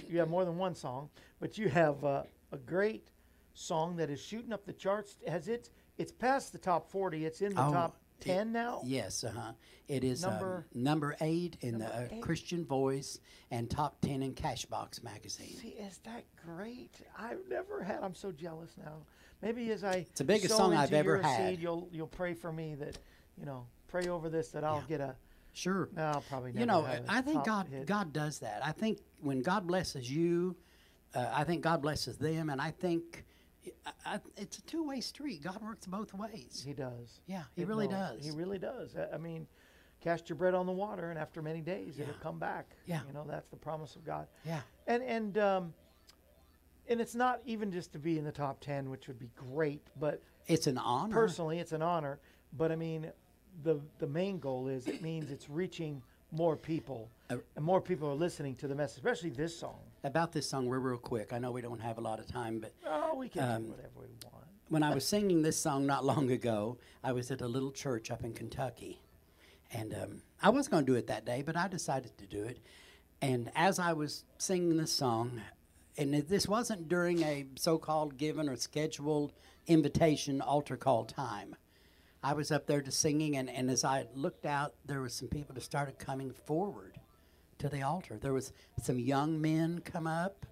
[SPEAKER 1] You have more than one song, but you have uh, a great song that is shooting up the charts. Has it? It's past the top forty. It's in the
[SPEAKER 7] Oh,
[SPEAKER 1] top
[SPEAKER 7] it-
[SPEAKER 1] ten now.
[SPEAKER 7] Yes, uh huh. It is
[SPEAKER 1] Number-
[SPEAKER 7] um, number eight in
[SPEAKER 1] Number
[SPEAKER 7] the uh,
[SPEAKER 1] eight.
[SPEAKER 7] Christian Voice and top ten in Cashbox magazine.
[SPEAKER 1] See, is that great? I've never had. I'm so jealous now. Maybe as I It's
[SPEAKER 7] the biggest song I've ever had.
[SPEAKER 1] Seed, you'll you'll pray for me that you know pray over this that I'll
[SPEAKER 7] Yeah.
[SPEAKER 1] get a.
[SPEAKER 7] Sure.
[SPEAKER 1] No, I'll probably never
[SPEAKER 7] you know, I think God
[SPEAKER 1] hit.
[SPEAKER 7] God does that. I think when God blesses you, uh, I think God blesses them, and I think I, I, it's a two way street. God works both ways.
[SPEAKER 1] He does.
[SPEAKER 7] Yeah, he
[SPEAKER 1] It-
[SPEAKER 7] really
[SPEAKER 1] no,
[SPEAKER 7] does.
[SPEAKER 1] He really does. I- I mean, cast your bread on the water, and after many days, it'll come back.
[SPEAKER 7] Yeah.
[SPEAKER 1] You know, that's the promise of God.
[SPEAKER 7] Yeah.
[SPEAKER 1] And and um, and it's not even just to be in the top ten, which would be great, but
[SPEAKER 7] It's an honor.
[SPEAKER 1] personally, it's an honor. But I mean, the the main goal is it means it's reaching more people,
[SPEAKER 7] Uh,
[SPEAKER 1] and more people are listening to the message, especially this song.
[SPEAKER 7] About this song, we're real quick. I know we don't have a lot of time, but
[SPEAKER 1] Oh, we can
[SPEAKER 7] Um,
[SPEAKER 1] do whatever we want.
[SPEAKER 7] when I was singing this song not long ago, I was at a little church up in Kentucky. And um, I was going to do it that day, but I decided to do it. And as I was singing this song, and it- this wasn't during a so called given or scheduled invitation altar call time. I was up there just singing, and, and as I looked out, there was some people that started coming forward to the altar. There was some young men come up.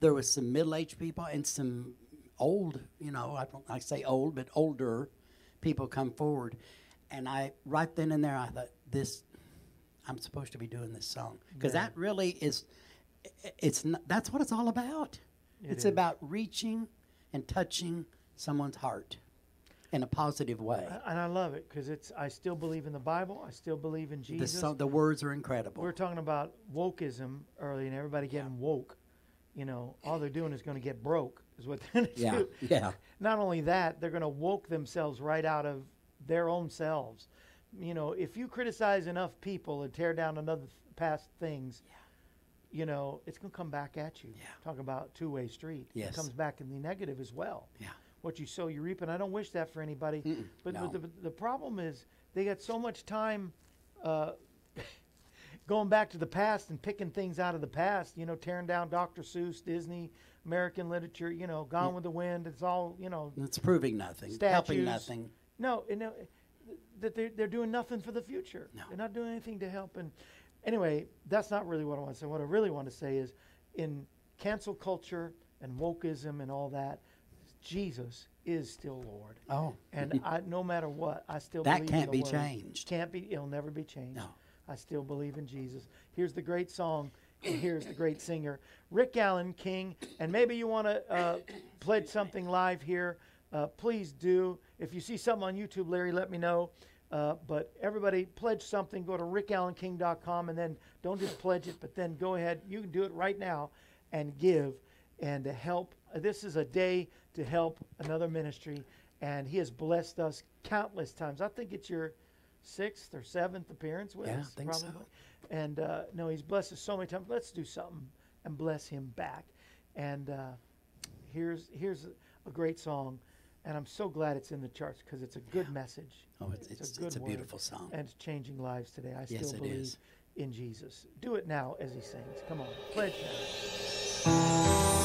[SPEAKER 7] There was some middle-aged people and some old, you know, I don't I say old, but older people come forward. And I right then and there I thought this I'm supposed to be doing this song because
[SPEAKER 1] Yeah.
[SPEAKER 7] that really is it's not, that's what it's all about.
[SPEAKER 1] It
[SPEAKER 7] it's
[SPEAKER 1] is.
[SPEAKER 7] about reaching and touching someone's heart in a positive way.
[SPEAKER 1] And I love it because it's. I still believe in the Bible. I still believe in
[SPEAKER 7] The,
[SPEAKER 1] Jesus.
[SPEAKER 7] so, the words are incredible.
[SPEAKER 1] We were talking about wokeism early, and everybody getting woke. You know, all they're doing is going to get broke. Is what they're going to
[SPEAKER 7] yeah,
[SPEAKER 1] do.
[SPEAKER 7] yeah.
[SPEAKER 1] Not only that, they're going to woke themselves right out of their own selves. You know, if you criticize enough people and tear down another th- past things, you know, it's going to come back at you.
[SPEAKER 7] Yeah.
[SPEAKER 1] Talk about two-way street.
[SPEAKER 7] Yes.
[SPEAKER 1] It comes back in the negative as well.
[SPEAKER 7] Yeah.
[SPEAKER 1] What you sow, you reap, and I don't wish that for anybody. But,
[SPEAKER 7] no.
[SPEAKER 1] but the, the problem is they got so much time uh, going back to the past and picking things out of the past. You know, tearing down Dr. Seuss, Disney, American literature. You know, Gone with the Wind. It's all you know.
[SPEAKER 7] It's proving nothing,
[SPEAKER 1] Statues.
[SPEAKER 7] helping nothing.
[SPEAKER 1] No, you know that they're they're doing nothing for the future.
[SPEAKER 7] No.
[SPEAKER 1] They're not doing anything to help. And anyway, that's not really what I want to say. What I really want to say is, in cancel culture and wokeism and all that, Jesus is still Lord.
[SPEAKER 7] Oh,
[SPEAKER 1] And I, no matter what, I still
[SPEAKER 7] That
[SPEAKER 1] believe
[SPEAKER 7] can't be changed.
[SPEAKER 1] Can't be. It'll never be changed.
[SPEAKER 7] No.
[SPEAKER 1] I still believe in Jesus. Here's the great song, and here's the great singer, Rick Alan King. And maybe you want to uh, pledge something live here. Uh, please do. If you see something on YouTube, Larry, let me know. Uh, but everybody, pledge something. Go to rickalanking.com, and then don't just pledge it, but then go ahead. You can do it right now, and give and to help. This is a day to help another ministry, and he has blessed us countless times. I think it's your sixth or seventh appearance with
[SPEAKER 7] Yeah, I
[SPEAKER 1] us,
[SPEAKER 7] think so.
[SPEAKER 1] And uh, no, he's blessed us so many times. Let's do something and bless him back. And uh, here's here's a, a great song, and I'm so glad it's in the charts because it's a good message.
[SPEAKER 7] Oh, it's- it's- it's a
[SPEAKER 1] word,
[SPEAKER 7] beautiful song.
[SPEAKER 1] and it's changing lives today. I
[SPEAKER 7] Yes,
[SPEAKER 1] still believe
[SPEAKER 7] is.
[SPEAKER 1] in Jesus. Do it now as he sings. Come on, pledge now.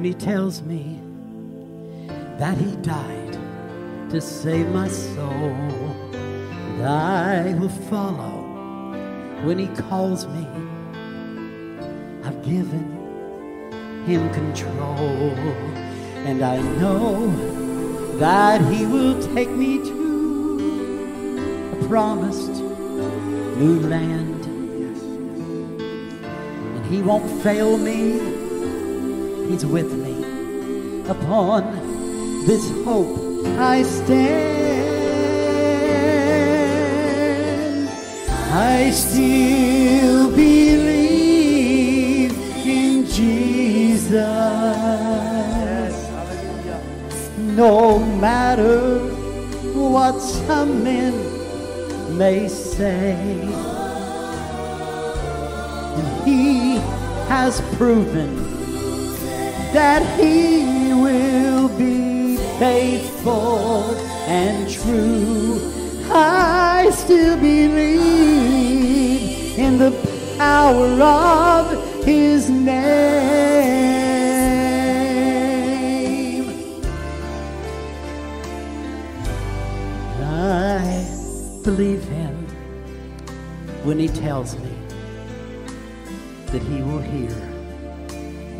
[SPEAKER 8] When he tells me that he died to save my soul. And I will follow when he calls me. I've given him control, and I know that he will take me to a promised new land. And
[SPEAKER 7] He won't fail me. He's with me. Upon this hope I stand. I still believe in Jesus.
[SPEAKER 1] Hallelujah.
[SPEAKER 7] No matter what some men may say, and He has proven that He will be faithful and true. I still believe in the power of His name. I believe him when he tells me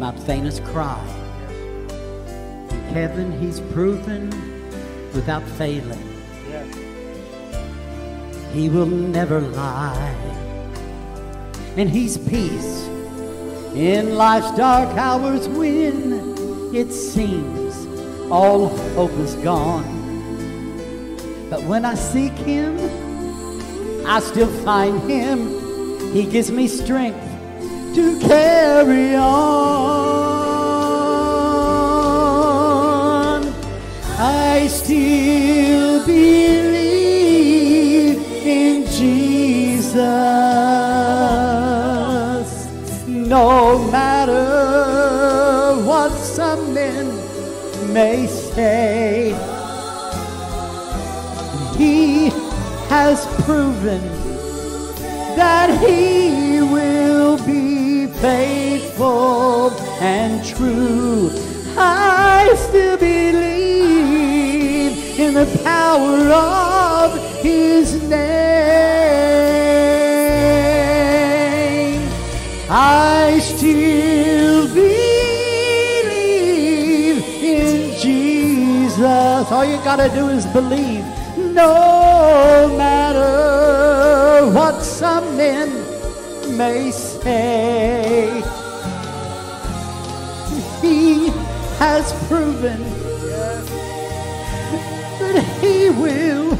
[SPEAKER 7] my faintest cry. In heaven, he's proven without failing. He will never lie. And he's peace in life's dark hours when it seems all hope is gone. But when I seek him, I still find him. He gives me strength to carry on. I still believe in Jesus. No matter what some men may say, He has proven that He will faithful and true. I still believe in the power of His name. I still believe in Jesus. All you gotta do is believe. No matter what some men may say, He has proven that He will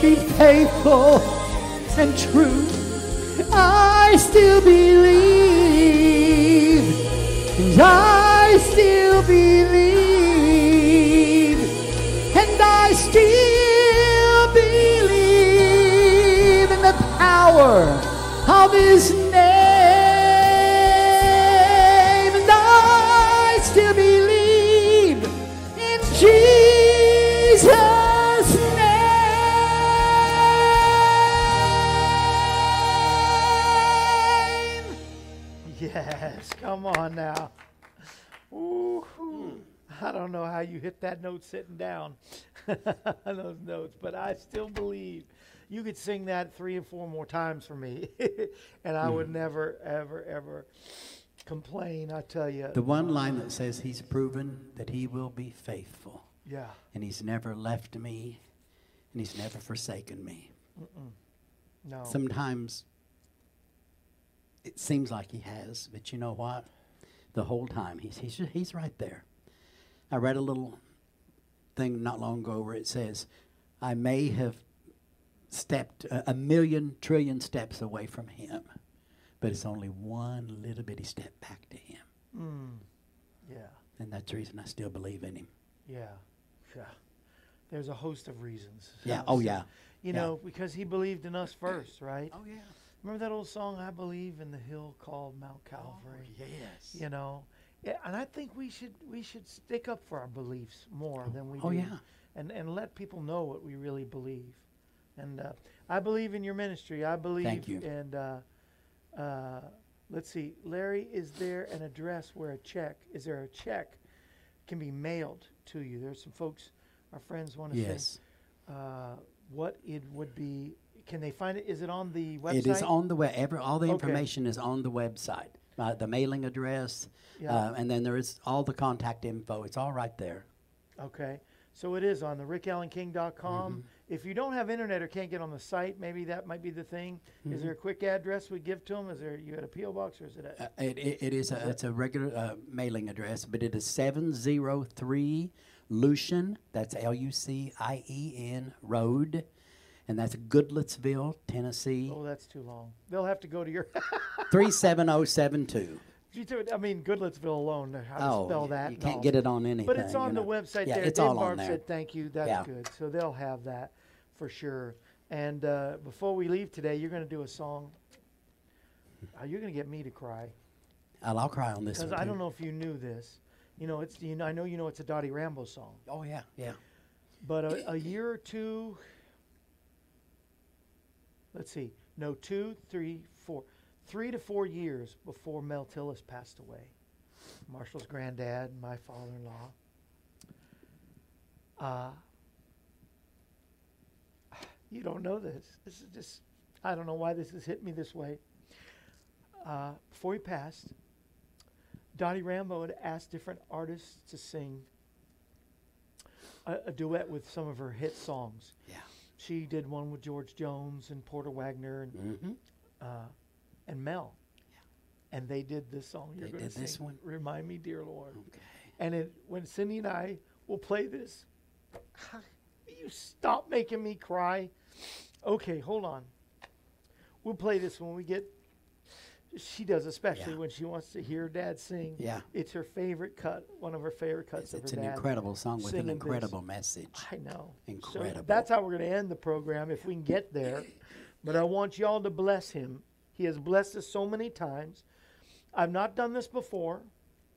[SPEAKER 7] be faithful and true. I still believe, and I still believe, and I still believe in the power of His
[SPEAKER 1] come on now. Ooh, I don't know how you hit that note sitting down, those notes, but I still believe you could sing that three or four more times for me, and I would hmm. never, ever, ever complain. I tell you,
[SPEAKER 6] The one line that says he's proven that he will be faithful,
[SPEAKER 1] yeah,
[SPEAKER 6] and he's never left me, and he's never forsaken me.
[SPEAKER 1] no,
[SPEAKER 6] Sometimes it seems like he has, but you know what? The whole time he's he's he's right there. I read a little thing not long ago where it says, "I may have stepped a, a million trillion steps away from him, but it's only one little bitty step back to him."
[SPEAKER 1] mm, yeah,
[SPEAKER 6] And that's the reason I still believe in him.
[SPEAKER 1] yeah, yeah. There's a host of reasons.
[SPEAKER 6] Yeah. Oh yeah.
[SPEAKER 1] You
[SPEAKER 6] yeah.
[SPEAKER 1] know, because he believed in us first, right?
[SPEAKER 6] Oh yeah.
[SPEAKER 1] Remember that old song, I Believe in the Hill Called Mount Calvary?
[SPEAKER 6] Oh, yes.
[SPEAKER 1] You know? Yeah, and I think we should we should stick up for our beliefs more than we
[SPEAKER 6] Oh,
[SPEAKER 1] do.
[SPEAKER 6] yeah.
[SPEAKER 1] And and let people know what we really believe. And uh, I believe in your ministry. I believe Thank
[SPEAKER 6] you.
[SPEAKER 1] and uh, uh, let's see, Larry, is there an address where a check is there a check can be mailed to you? There's some folks our friends want to
[SPEAKER 6] Yes.
[SPEAKER 1] say uh, what it would be can they find it? Is it on the website?
[SPEAKER 6] It is on the web. Every, all the
[SPEAKER 1] Okay.
[SPEAKER 6] information is on the website. Uh, the mailing address,
[SPEAKER 1] Yeah.
[SPEAKER 6] uh, and then there is all the contact info. It's all right there.
[SPEAKER 1] Okay. So it is on the rickalanking.com.
[SPEAKER 6] Mm-hmm.
[SPEAKER 1] If you don't have internet or can't get on the site, maybe that might be the thing. Is there a quick address we give to them? Is there you got a PO box or is it a?
[SPEAKER 7] Uh, it, it, it is a, it's a regular uh, mailing address, but it is 703 Lucien, that's L U C I E N Road, and that's Goodlettsville, Tennessee,
[SPEAKER 1] oh, that's too long. They'll have to go to your.
[SPEAKER 7] 37072.
[SPEAKER 1] You do it- I mean, Goodlettsville alone. How to
[SPEAKER 7] Oh,
[SPEAKER 1] spell that?
[SPEAKER 7] you can't
[SPEAKER 1] all.
[SPEAKER 7] get it on anything.
[SPEAKER 1] But it's on
[SPEAKER 7] you
[SPEAKER 1] the
[SPEAKER 7] know.
[SPEAKER 1] website
[SPEAKER 7] yeah,
[SPEAKER 1] there.
[SPEAKER 7] It's
[SPEAKER 1] Dave
[SPEAKER 7] all
[SPEAKER 1] Barb
[SPEAKER 7] on there.
[SPEAKER 1] said thank you. That's
[SPEAKER 7] Yeah.
[SPEAKER 1] good. So they'll have that for sure. And uh, before we leave today, you're going to do a song. Uh, you're going to get me to cry
[SPEAKER 7] I'll, I'll cry on this
[SPEAKER 1] because. I don't know if you knew this. You know, it's you know, I know you know it's a Dottie Rambo song,
[SPEAKER 7] Oh, yeah, yeah.
[SPEAKER 1] but a, a year or two. Let's see. No, two, three, four, three to four years before Mel Tillis passed away. Marshall's granddad, my father-in-law. Uh, you don't know this. This is just, I don't know why this has hit me this way. Uh, before he passed, Dottie Rambo had asked different artists to sing a, a duet with some of her hit songs.
[SPEAKER 7] Yeah.
[SPEAKER 1] She did one with George Jones and Porter Wagoner and
[SPEAKER 7] Mm-hmm.
[SPEAKER 1] uh, and Mel. And they did this song. You're
[SPEAKER 7] They
[SPEAKER 1] gonna
[SPEAKER 7] this one?
[SPEAKER 1] Remind me, dear Lord.
[SPEAKER 7] Okay.
[SPEAKER 1] And it, when Cindy and I will play this, you stop making me cry. Okay, hold on. We'll play this when we get. She does, especially
[SPEAKER 7] Yeah.
[SPEAKER 1] when she wants to hear Dad sing.
[SPEAKER 7] Yeah.
[SPEAKER 1] It's her favorite cut, one of her favorite cuts
[SPEAKER 7] It's,
[SPEAKER 1] of
[SPEAKER 7] it's
[SPEAKER 1] her
[SPEAKER 7] It's
[SPEAKER 1] an
[SPEAKER 7] incredible song with an
[SPEAKER 1] singing this.
[SPEAKER 7] incredible message.
[SPEAKER 1] I know. So
[SPEAKER 7] Incredible.
[SPEAKER 1] that's how we're going to end the program if we can get there. But I want y'all to bless him. He has blessed us so many times. I've not done this before,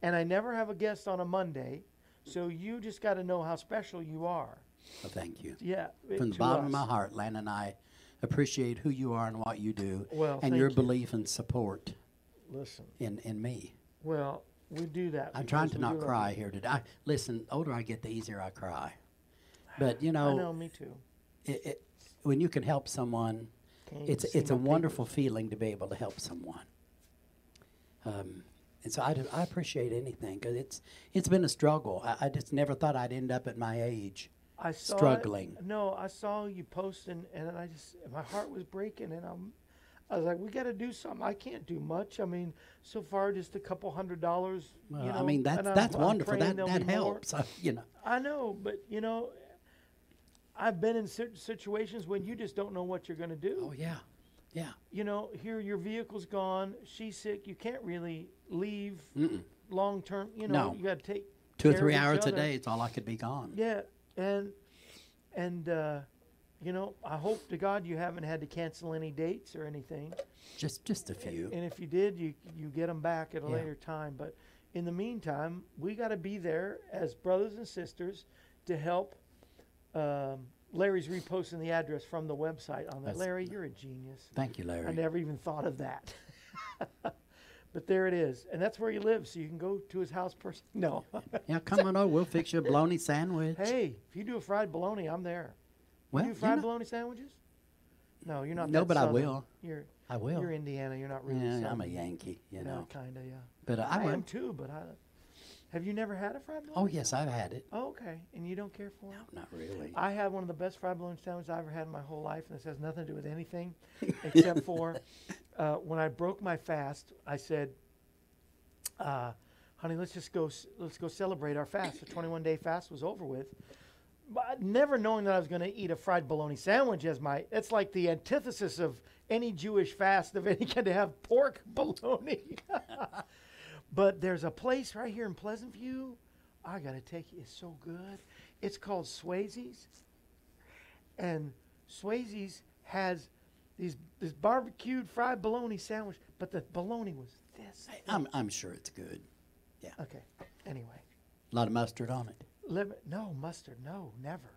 [SPEAKER 1] and I never have a guest on a Monday. So you just got to know how special you are.
[SPEAKER 7] Well, thank you.
[SPEAKER 1] Yeah.
[SPEAKER 7] From the bottom
[SPEAKER 1] us.
[SPEAKER 7] of my heart, Lan and I appreciate who you are and what you do,
[SPEAKER 1] Well,
[SPEAKER 7] and your
[SPEAKER 1] you.
[SPEAKER 7] belief and support
[SPEAKER 1] Listen.
[SPEAKER 7] in, in me.
[SPEAKER 1] Well, we do that.
[SPEAKER 7] I'm trying to not cry here today. I, listen, older I get, the easier I cry. But you know
[SPEAKER 1] I
[SPEAKER 7] know,
[SPEAKER 1] me too.
[SPEAKER 7] It, it, when you can help someone,
[SPEAKER 1] Can't
[SPEAKER 7] it's it's a
[SPEAKER 1] papers.
[SPEAKER 7] wonderful feeling to be able to help someone. Um, and so I, do- I appreciate anything because it's it's been a struggle. I, I just never thought I'd end up at my age.
[SPEAKER 1] I saw it-
[SPEAKER 7] struggling.
[SPEAKER 1] No, I saw you posting, and I just my heart was breaking, and I'm, I was like, we got to do something. I can't do much. I mean, so far just a couple hundred dollars.
[SPEAKER 7] Well,
[SPEAKER 1] you know,
[SPEAKER 7] I mean that's
[SPEAKER 1] I'm-
[SPEAKER 7] that's
[SPEAKER 1] I'm
[SPEAKER 7] wonderful. That that helps. I, you know.
[SPEAKER 1] I know, but you know, I've been in cer- situations when you just don't know what you're going to do.
[SPEAKER 7] Oh yeah, yeah.
[SPEAKER 1] You know, here your vehicle's gone, she's sick. You can't really leave
[SPEAKER 7] Mm-mm.
[SPEAKER 1] long term. You know,
[SPEAKER 7] No.
[SPEAKER 1] you got to take
[SPEAKER 7] Two or three hours a day, it's all I could be gone.
[SPEAKER 1] Yeah, and and uh, you know, I hope to God you haven't had to cancel any dates or anything.
[SPEAKER 7] Just just a few.
[SPEAKER 1] And if you did, you you get them back at a
[SPEAKER 7] Yeah.
[SPEAKER 1] later time. But in the meantime, we got to be there as brothers and sisters to help. Um, Larry's reposting the address from the website on that.
[SPEAKER 7] That's-
[SPEAKER 1] Larry, you're a genius.
[SPEAKER 7] Thank you, Larry.
[SPEAKER 1] I never even thought of that. but there it is, and that's where he lives, so you can go to his house person. No.
[SPEAKER 7] Yeah, come on over. We'll fix you a bologna sandwich.
[SPEAKER 1] hey, if you do a fried bologna, I'm there.
[SPEAKER 7] well,
[SPEAKER 1] you do fried bologna sandwiches? No, you're not.
[SPEAKER 7] No, but I will.
[SPEAKER 1] You're
[SPEAKER 7] I will.
[SPEAKER 1] you're Indiana. You're not really.
[SPEAKER 7] yeah, I'm a. Yankee, you know.
[SPEAKER 1] kind of, yeah.
[SPEAKER 7] But uh,
[SPEAKER 1] I,
[SPEAKER 7] I,
[SPEAKER 1] am too, but I. Have you never had a fried bologna?
[SPEAKER 7] Oh yes, I've had it.
[SPEAKER 1] Oh, okay, and you don't care for it?
[SPEAKER 7] No, not really.
[SPEAKER 1] I had one of the best fried bologna sandwiches I ever had in my whole life, and this has nothing to do with anything except for uh, when I broke my fast. I said, uh, "Honey, let's just go. Let's go celebrate our fast. The 21 day fast was over with." But never knowing that I was going to eat a fried bologna sandwich as my. It's like the antithesis of any Jewish fast of any kind to have pork bologna. but there's a place right here in Pleasant View. I got to take you. It's so good. It's called Swayze's and Swayze's has these this barbecued fried bologna sandwich, but the bologna was this.
[SPEAKER 7] I- I'm I'm sure it's good. Yeah.
[SPEAKER 1] Okay. Anyway,
[SPEAKER 7] A lot of mustard on it.
[SPEAKER 1] limit no mustard. No, never.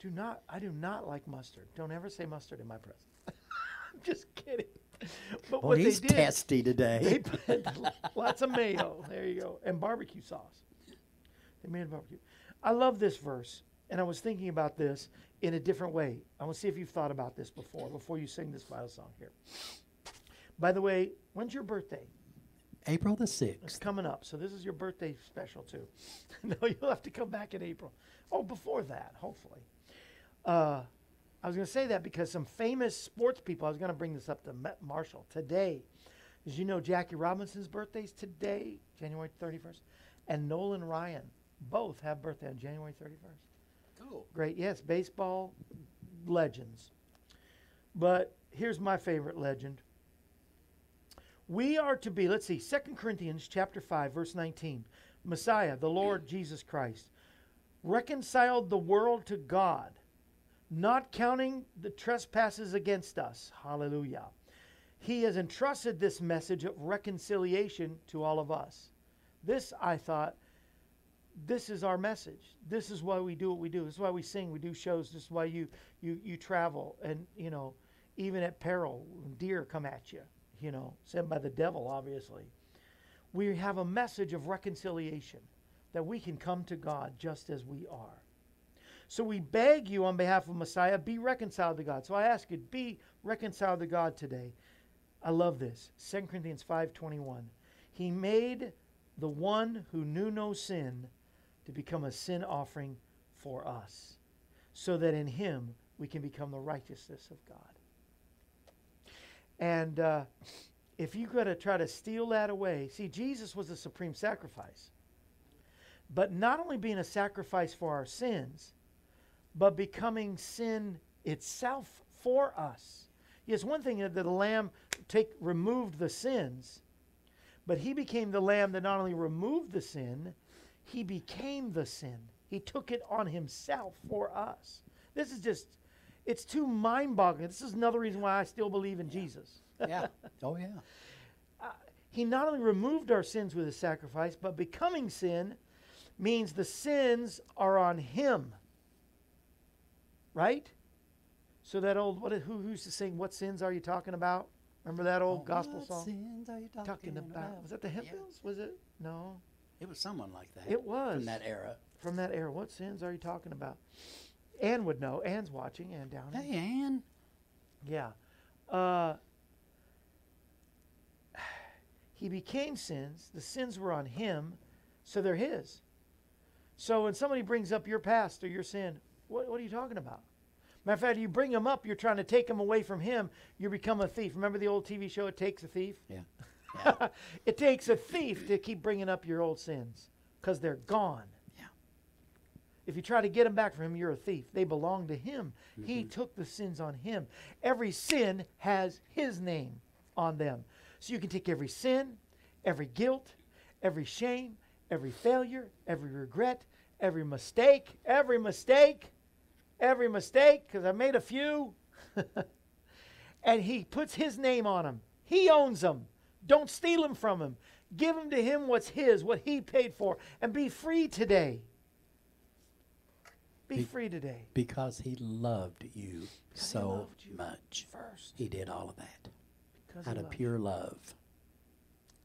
[SPEAKER 1] Do not. I do not like mustard. Don't ever say mustard in my presence. I'm just kidding. But
[SPEAKER 7] Boy,
[SPEAKER 1] what
[SPEAKER 7] he's
[SPEAKER 1] they did,
[SPEAKER 7] testy
[SPEAKER 1] they
[SPEAKER 7] today.
[SPEAKER 1] put lots of mayo. There you go, and barbecue sauce. They made a barbecue. I love this verse, and I was thinking about this in a different way. I want to see if you've thought about this before. Before you sing this final song here. By the way, when's your birthday?
[SPEAKER 7] April the
[SPEAKER 1] 6th.
[SPEAKER 7] It's
[SPEAKER 1] coming up, so this is your birthday special too. no, you'll have to come back in April. Oh, before that, hopefully. Uh, I was going to say that because some famous sports people, I was going to bring this up to Met Marshall today. Did you know Jackie Robinson's birthday's today, January 31st? And Nolan Ryan both have birthday on January 31st.
[SPEAKER 6] Cool.
[SPEAKER 1] Great, yes, baseball legends. But here's my favorite legend. We are to be, let's see, 2 Corinthians chapter 5, verse 19. Messiah, the Lord Jesus Christ, reconciled the world to God, not counting the trespasses against us. Hallelujah. He has entrusted this message of reconciliation to all of us. This, I thought, this is our message. This is why we do what we do. This is why we sing. We do shows. This is why you you you travel, and you know, even at peril, deer come at you. You know, sent by the devil, obviously. We have a message of reconciliation that we can come to God just as we are. So we beg you on behalf of Messiah, be reconciled to God. So I ask you, be reconciled to God today. I love this. 2 Corinthians 5:21. He made the one who knew no sin to become a sin offering for us, so that in him we can become the righteousness of God. And uh, if you're going to try to steal that away, see, Jesus was the supreme sacrifice. But not only being a sacrifice for our sins, but becoming sin itself for us. Yes, one thing that the lamb take removed the sins, but he became the lamb that not only removed the sin, he became the sin. He took it on himself for us. This is just, it's too mind boggling. This is another reason why I still believe in Jesus.
[SPEAKER 6] Yeah. Oh, yeah.
[SPEAKER 1] Uh, he not only removed our sins with his sacrifice, but becoming sin means the sins are on him. Right? So that old, what, who, who used to sing, What Sins Are You Talking About? Remember that old oh, gospel
[SPEAKER 6] What
[SPEAKER 1] song?
[SPEAKER 6] sins are you talking,
[SPEAKER 1] Talking about. Was that the
[SPEAKER 6] Yeah.
[SPEAKER 1] Was it? No.
[SPEAKER 6] It was someone like that.
[SPEAKER 1] It was.
[SPEAKER 6] From that era.
[SPEAKER 1] From that era. What sins are you talking about? Ann would know. Ann's watching. Ann down.
[SPEAKER 6] Hey, Ann.
[SPEAKER 1] Yeah. Uh, he became sins. The sins were on him, so they're his. So when somebody brings up your past or your sin, what, what are you talking about? Matter of fact, you bring them up, you're trying to take them away from him, you become a thief. Remember the old TV show, It Takes a Thief?
[SPEAKER 6] Yeah.
[SPEAKER 1] it takes a thief to keep bringing up your old sins because they're gone.
[SPEAKER 6] Yeah.
[SPEAKER 1] If you try to get them back from him, you're a thief. They belong to him. He mm-hmm. took the sins on him. Every sin has his name on them. So you can take every sin, every guilt, every shame, every failure, every regret, every mistake, every mistake, every mistake, because I made a few. and he puts his name on them. He owns them. Don't steal them from him. Give them to him what's his, what he paid for, and be free today. Be
[SPEAKER 6] Be-
[SPEAKER 1] free today.
[SPEAKER 6] Because he loved you
[SPEAKER 1] he
[SPEAKER 6] so
[SPEAKER 1] loved you
[SPEAKER 6] much.
[SPEAKER 1] First,
[SPEAKER 6] He did all of that
[SPEAKER 1] because
[SPEAKER 6] out of pure love.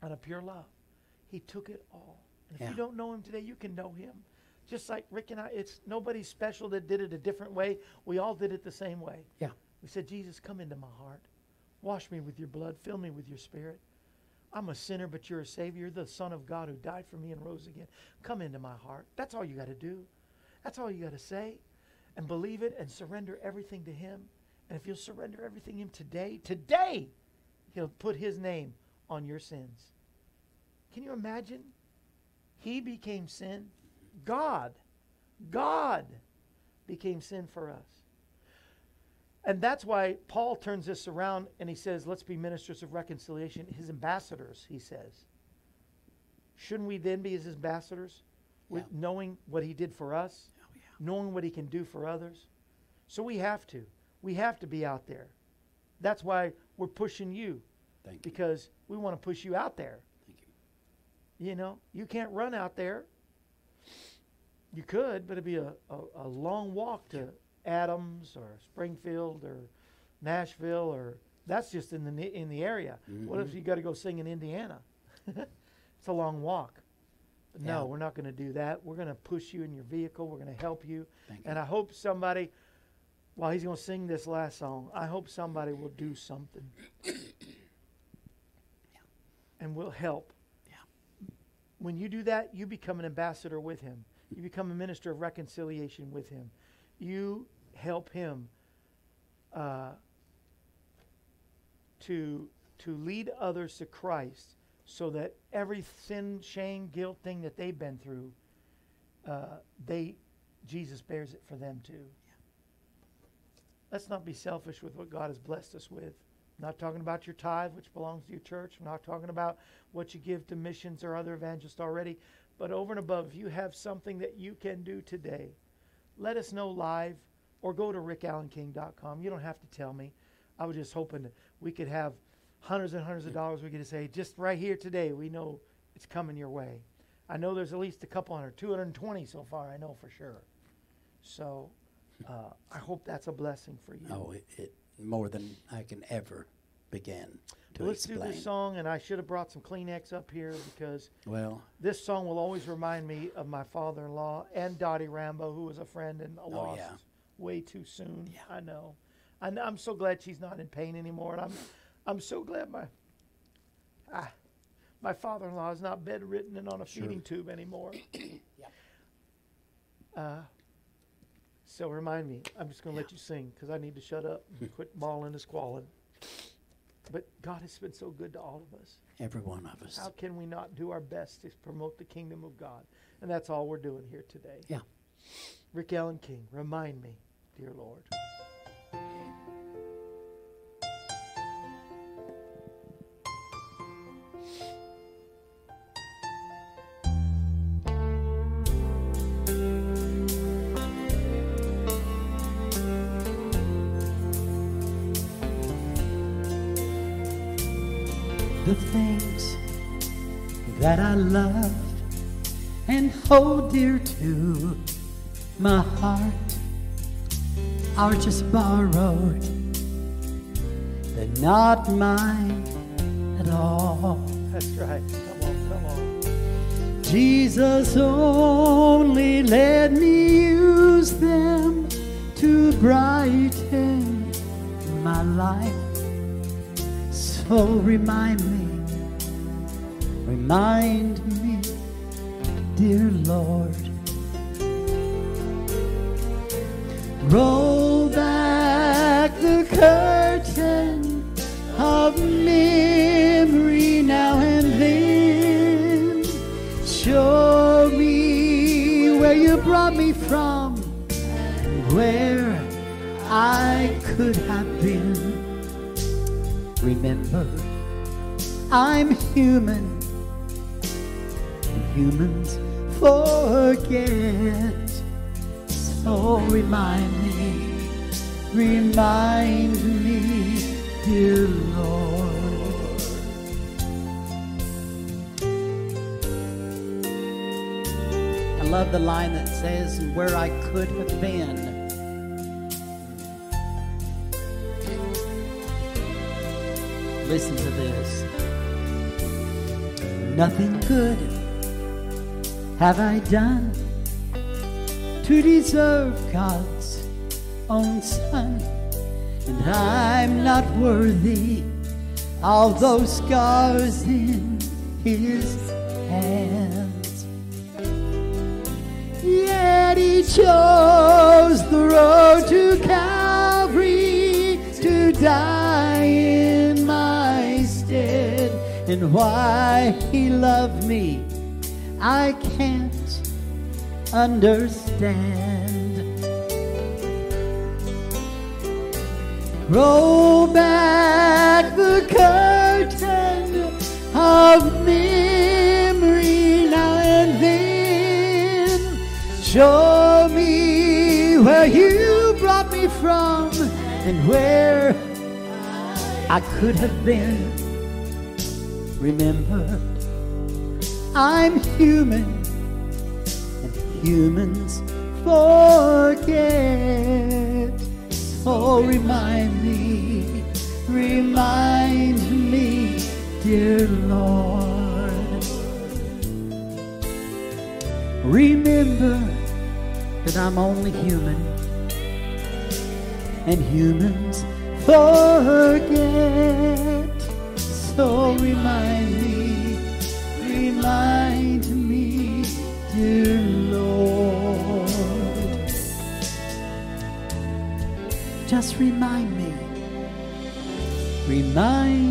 [SPEAKER 1] out of pure love, he took it all. And if
[SPEAKER 6] Yeah.
[SPEAKER 1] you don't know him today, you can know him. Just like Rick and I, it's nobody special that did it a different way. We all did it the same way.
[SPEAKER 6] Yeah.
[SPEAKER 1] We said, Jesus, come into my heart. Wash me with your blood. Fill me with your spirit. I'm a sinner, but you're a Savior. You're the Son of God who died for me and rose again. Come into my heart. That's all you got to do. That's all you got to say. And believe it and surrender everything to Him. And if you'll surrender everything to Him today, today, He'll put His name on your sins. Can you imagine? He became sin. God, God became sin for us. And that's why Paul turns this around and he says, let's be ministers of reconciliation, his ambassadors, he says. Shouldn't we then be his ambassadors with
[SPEAKER 6] Yeah.
[SPEAKER 1] knowing what he did for us,
[SPEAKER 6] Oh, yeah.
[SPEAKER 1] knowing what he can do for others? So we have to. We have to be out there. That's why we're pushing you
[SPEAKER 6] Thank you.
[SPEAKER 1] because we want to push you out there.
[SPEAKER 6] Thank you.
[SPEAKER 1] You know, you can't run out there. You could, but it'd be a, a, a long walk to Adams or Springfield or Nashville or that's just in the in the area. What if mm-hmm. you got to go sing in Indiana? it's a long walk. But no, we're not going to do that. We're going to push you in your vehicle. We're going to help you.
[SPEAKER 6] Thank
[SPEAKER 1] and I hope somebody, while he's going to sing this last song, I hope somebody will do something. And will help.
[SPEAKER 6] Yeah.
[SPEAKER 1] When you do that, you become an ambassador with him. You become a minister of reconciliation with him. You help him uh, to to lead others to Christ, so that every sin, shame, guilt thing that they've been through, uh, they Jesus bears it for them too. Let's not be selfish with what God has blessed us with. I'm not talking about your tithe, which belongs to your church. I'm not talking about what you give to missions or other evangelists already. But over and above, if you have something that you can do today, let us know live or go to rickalanking.com. You don't have to tell me. I was just hoping that we could have hundreds and hundreds of dollars we could say, just right here today, we know it's coming your way. I know there's at least a couple hundred, 220 so far, I know for sure. So uh, I hope that's a blessing for you.
[SPEAKER 6] Oh, it, it more than I can ever begin to
[SPEAKER 1] Let's
[SPEAKER 6] explain.
[SPEAKER 1] do this song, and I should have brought some Kleenex up here because
[SPEAKER 6] Well,
[SPEAKER 1] this song will always remind me of my father-in-law and Dottie Rambo, who was a friend and
[SPEAKER 6] Oh,
[SPEAKER 1] lost
[SPEAKER 6] yeah.
[SPEAKER 1] way too soon.
[SPEAKER 6] Yeah.
[SPEAKER 1] I know. I know. I'm so glad she's not in pain anymore, and I'm, I'm so glad my, ah, my father-in-law is not bedridden and on a
[SPEAKER 6] Sure.
[SPEAKER 1] feeding tube anymore. uh, so remind me. I'm just going to let you sing because I need to shut up and quit bawling and squalling. But God has been so good to all of us.
[SPEAKER 6] every one of us.
[SPEAKER 1] How can we not do our best to promote the kingdom of God? And that's all we're doing here today.
[SPEAKER 6] Yeah.
[SPEAKER 1] Rick Alan King, remind me, dear Lord.
[SPEAKER 7] I love and hold dear to my heart are just borrowed. They're not mine at all.
[SPEAKER 1] That's right. Come on, come on.
[SPEAKER 7] Jesus only let me use them to brighten my life. So remind me, remind me, dear Lord. Roll back the curtain of memory now and then. Show me where you brought me from, and where I could have been. Remember, I'm human, humans forget. So remind me, remind me, dear Lord.
[SPEAKER 6] I love the line that says, "Where I could have been." Listen to this.
[SPEAKER 7] Nothing good have I done to deserve God's own Son, and I'm not worthy of those scars in His hands. Yet He chose the road to Calvary to die in my stead, and why He loved me, I can't understand. Roll back the curtain of memory now and then. Show me where you brought me from and where I could have been. Remember, I'm human and humans forget. So remind me, remind me, dear Lord. Remember that I'm only human and humans forget. So remind me, remind me, dear Lord. Just remind me. Remind me. Remind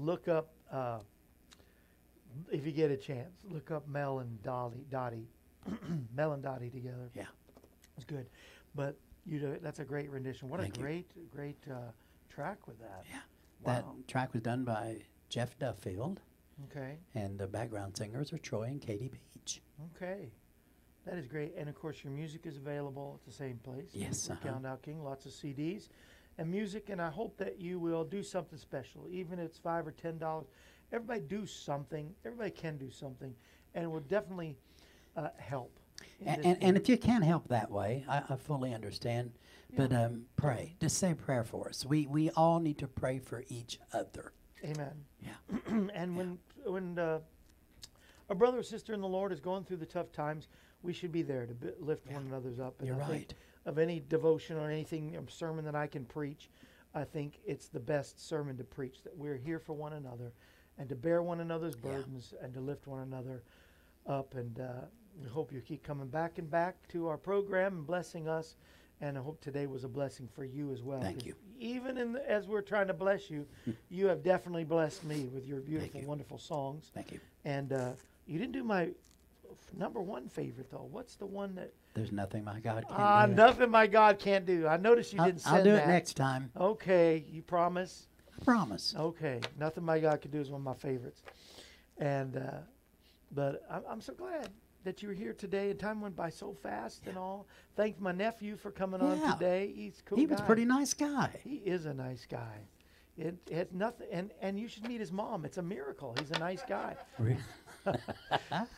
[SPEAKER 1] look up uh, if you get a chance. Look up Mel and Dolly, Dottie, Mel and Dottie together.
[SPEAKER 7] Yeah.
[SPEAKER 1] it's good. But you do that's a great rendition. What
[SPEAKER 7] Thank
[SPEAKER 1] a
[SPEAKER 7] you.
[SPEAKER 1] great, great uh, track with that.
[SPEAKER 7] Yeah.
[SPEAKER 1] Wow.
[SPEAKER 7] That track was done by Jeff Duffield,
[SPEAKER 1] Okay,
[SPEAKER 7] and the background singers are Troy and Katie Beach.
[SPEAKER 1] okay. That is great. And of course, your music is available at the same place.
[SPEAKER 7] Yes, uh-huh.
[SPEAKER 1] Dow King, lots of CDs and music. And I hope that you will do something special, even if it's five or ten dollars. Everybody do something. Everybody can do something, and it will definitely uh, help.
[SPEAKER 7] And, and, and if you can't help that way, I, I fully understand. But um, pray. Just say a prayer for us. We, we all need to pray for each other.
[SPEAKER 1] Amen.
[SPEAKER 7] Yeah.
[SPEAKER 1] and when when uh, a brother or sister in the Lord is going through the tough times, we should be there to b- lift one another's up. And
[SPEAKER 7] You're
[SPEAKER 1] I
[SPEAKER 7] right.
[SPEAKER 1] Of any devotion or anything um, sermon that I can preach, I think it's the best sermon to preach. That we're here for one another, and to bear one another's
[SPEAKER 7] Yeah.
[SPEAKER 1] burdens, and to lift one another up. And uh, we hope you keep coming back and back to our program and blessing us. And I hope today was a blessing for you as well.
[SPEAKER 7] Thank you.
[SPEAKER 1] Even in the, as we're trying to bless you, you have definitely blessed me with your beautiful,
[SPEAKER 7] you.
[SPEAKER 1] wonderful songs.
[SPEAKER 7] Thank you.
[SPEAKER 1] And uh, you didn't do my number one favorite though. What's the one that?
[SPEAKER 7] There's nothing my God can't
[SPEAKER 1] Ah,
[SPEAKER 7] do.
[SPEAKER 1] nothing my God can't do. I noticed you
[SPEAKER 7] I'll,
[SPEAKER 1] didn't send
[SPEAKER 7] I'll do
[SPEAKER 1] that.
[SPEAKER 7] it next time.
[SPEAKER 1] Okay, you promise?
[SPEAKER 7] I promise.
[SPEAKER 1] Okay, nothing my God can do is one of my favorites. And uh, but I'm, I'm so glad that you were here today. And time went by so fast and all. Thank my nephew for coming on
[SPEAKER 7] Yeah.
[SPEAKER 1] today. He's cool.
[SPEAKER 7] he was a pretty nice guy.
[SPEAKER 1] He is a nice guy. It, it nothing, and and you should meet his mom. It's a miracle. He's a nice guy.
[SPEAKER 7] Re-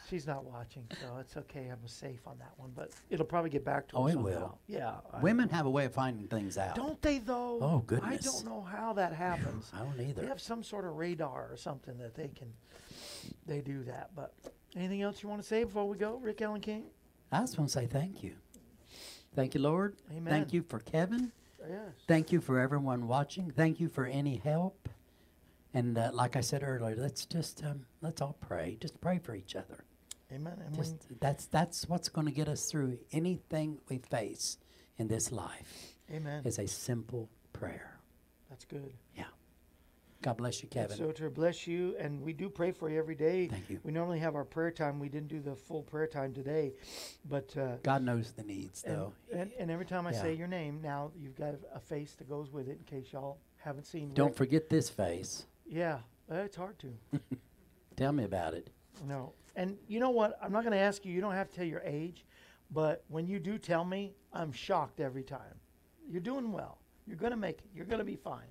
[SPEAKER 1] She's not watching, so it's okay. I'm safe on that one, but it'll probably get back to us.
[SPEAKER 7] Oh,
[SPEAKER 1] her
[SPEAKER 7] it
[SPEAKER 1] somehow.
[SPEAKER 7] will.
[SPEAKER 1] Yeah. I-
[SPEAKER 7] Women have a way of finding things out.
[SPEAKER 1] don't they though?
[SPEAKER 7] Oh, goodness.
[SPEAKER 1] I
[SPEAKER 7] goodness.
[SPEAKER 1] don't know how that happens.
[SPEAKER 7] I don't either.
[SPEAKER 1] They have some sort of radar or something that they can. They do that. But anything else you want to say before we go, Rick Alan King?
[SPEAKER 7] I just want to say thank you. Thank you, Lord.
[SPEAKER 1] Amen.
[SPEAKER 7] Thank you for Kevin.
[SPEAKER 1] Yes.
[SPEAKER 7] Thank you for everyone watching. Thank you for any help. And uh, like I said earlier, let's just um, let's all pray. Just pray for each other.
[SPEAKER 1] Amen.
[SPEAKER 7] Just that's that's what's going to get us through anything we face in this life.
[SPEAKER 1] amen.
[SPEAKER 7] Is a simple prayer.
[SPEAKER 1] That's good.
[SPEAKER 7] Yeah. God bless you, Kevin.
[SPEAKER 1] So to bless you, and we do pray for you every day.
[SPEAKER 7] Thank you.
[SPEAKER 1] We normally have our prayer time. We didn't do the full prayer time today, but uh,
[SPEAKER 7] God knows the needs,
[SPEAKER 1] and,
[SPEAKER 7] though.
[SPEAKER 1] and, and every time I say your name, now you've got a face that goes with it. In case y'all haven't seen.
[SPEAKER 7] Don't
[SPEAKER 1] Rick.
[SPEAKER 7] forget this face.
[SPEAKER 1] Yeah, uh, it's hard to.
[SPEAKER 7] Tell me about it.
[SPEAKER 1] No. And you know what? I'm not going to ask you. You don't have to tell your age, but when you do tell me, I'm shocked every time. You're doing well. You're going to make it. You're going to be fine.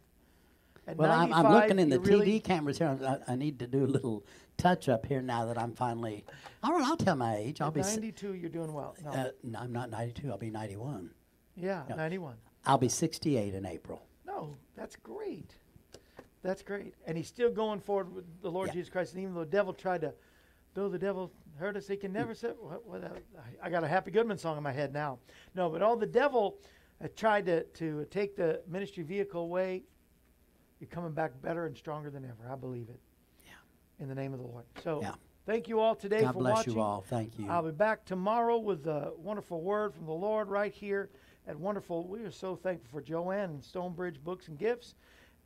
[SPEAKER 1] At
[SPEAKER 7] Well, I'm, I'm looking in the
[SPEAKER 1] really-
[SPEAKER 7] TV cameras here. I, I need to do a little touch up here now that I'm finally. All right, I'll tell my age. I'll
[SPEAKER 1] At
[SPEAKER 7] be. s-
[SPEAKER 1] 92, you're doing well. No.
[SPEAKER 7] Uh, no, I'm not 92. I'll be 91.
[SPEAKER 1] yeah,
[SPEAKER 7] no.
[SPEAKER 1] 91.
[SPEAKER 7] I'll be 68 in April.
[SPEAKER 1] No, that's great. That's great. And he's still going forward with the Lord
[SPEAKER 7] Yeah.
[SPEAKER 1] Jesus Christ. And even though the devil tried to, though the devil hurt us, he can never say, what, what, uh, I, I got a Happy Goodman song in my head now. No, but all the devil uh, tried to, to take the ministry vehicle away, you're coming back better and stronger than ever. I believe it.
[SPEAKER 7] Yeah.
[SPEAKER 1] In the name of the Lord. So
[SPEAKER 7] Yeah.
[SPEAKER 1] thank you all today
[SPEAKER 7] God
[SPEAKER 1] for
[SPEAKER 7] bless
[SPEAKER 1] watching.
[SPEAKER 7] you all. Thank you.
[SPEAKER 1] I'll be back tomorrow with a wonderful word from the Lord right here at wonderful. We are so thankful for Joanne and Stonebridge Books and Gifts,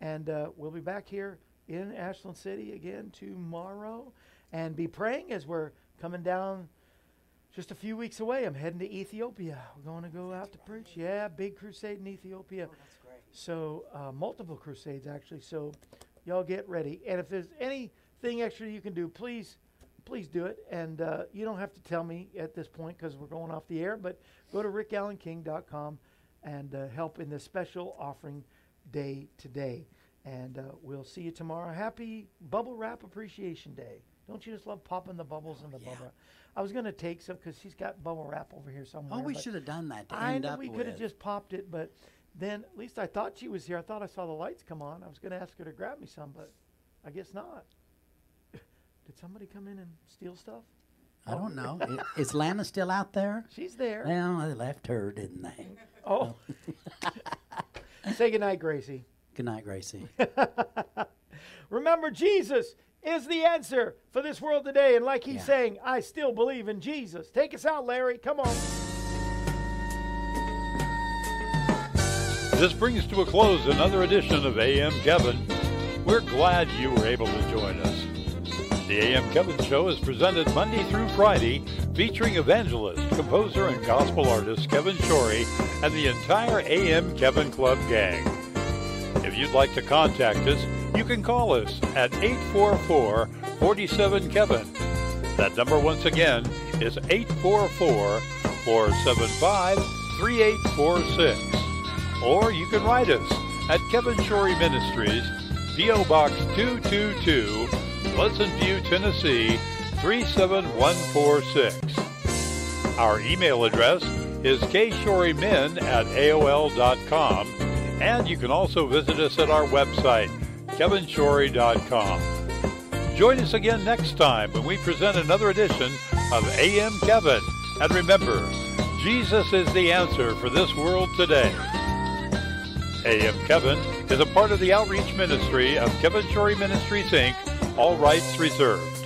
[SPEAKER 1] and uh, we'll be back here in Ashland City again tomorrow, and be praying as we're coming down. Just a few weeks away, I'm heading to Ethiopia. We're going to go out to preach. Yeah, big crusade in Ethiopia. So uh, multiple crusades actually. So y'all get ready. And if there's anything extra you can do, please, please do it. And uh, you don't have to tell me at this point because we're going off the air. But go to rickalanking.com and uh, help in this special offering day today. And uh, we'll see you tomorrow. Happy Bubble Wrap Appreciation Day. Don't you just love popping the bubbles in the
[SPEAKER 7] yeah.
[SPEAKER 1] bubble wrap? I was going to take some because she's got bubble wrap over here somewhere.
[SPEAKER 7] oh, we should have done that to
[SPEAKER 1] I know we could have just popped it, but then at least I thought she was here. I thought I saw the lights come on. I was going to ask her to grab me some, but I guess not. Did somebody come in and steal stuff?
[SPEAKER 6] I don't know. Is Lana still out there?
[SPEAKER 1] She's there.
[SPEAKER 6] Well, they left her, didn't they?
[SPEAKER 1] Oh. Say goodnight, Gracie.
[SPEAKER 6] Good night, Gracie.
[SPEAKER 1] Remember, Jesus is the answer for this world today. And like he's
[SPEAKER 6] Yeah.
[SPEAKER 1] saying, I still believe in Jesus. Take us out, Larry. Come on.
[SPEAKER 2] This brings to a close another edition of AM Kevin. We're glad you were able to join us. The AM Kevin Show is presented Monday through Friday, featuring evangelist, composer, and gospel artist Kevin Shorey and the entire AM Kevin Club gang. If you'd like to contact us, you can call us at 844 47 Kevin. That number, once again, is 844 475 3846. Or you can write us at Kevin Shorey Ministries, P.O. Box 222, Pleasant View, Tennessee 37146. Our email address is kshorymen at AOL.com, and you can also visit us at our website, kevinshorey.com. Join us again next time when we present another edition of AM Kevin. And remember, Jesus is the answer for this world today. AM Kevin is a part of the outreach ministry of Kevin Shorey Ministries, Inc., all rights reserved.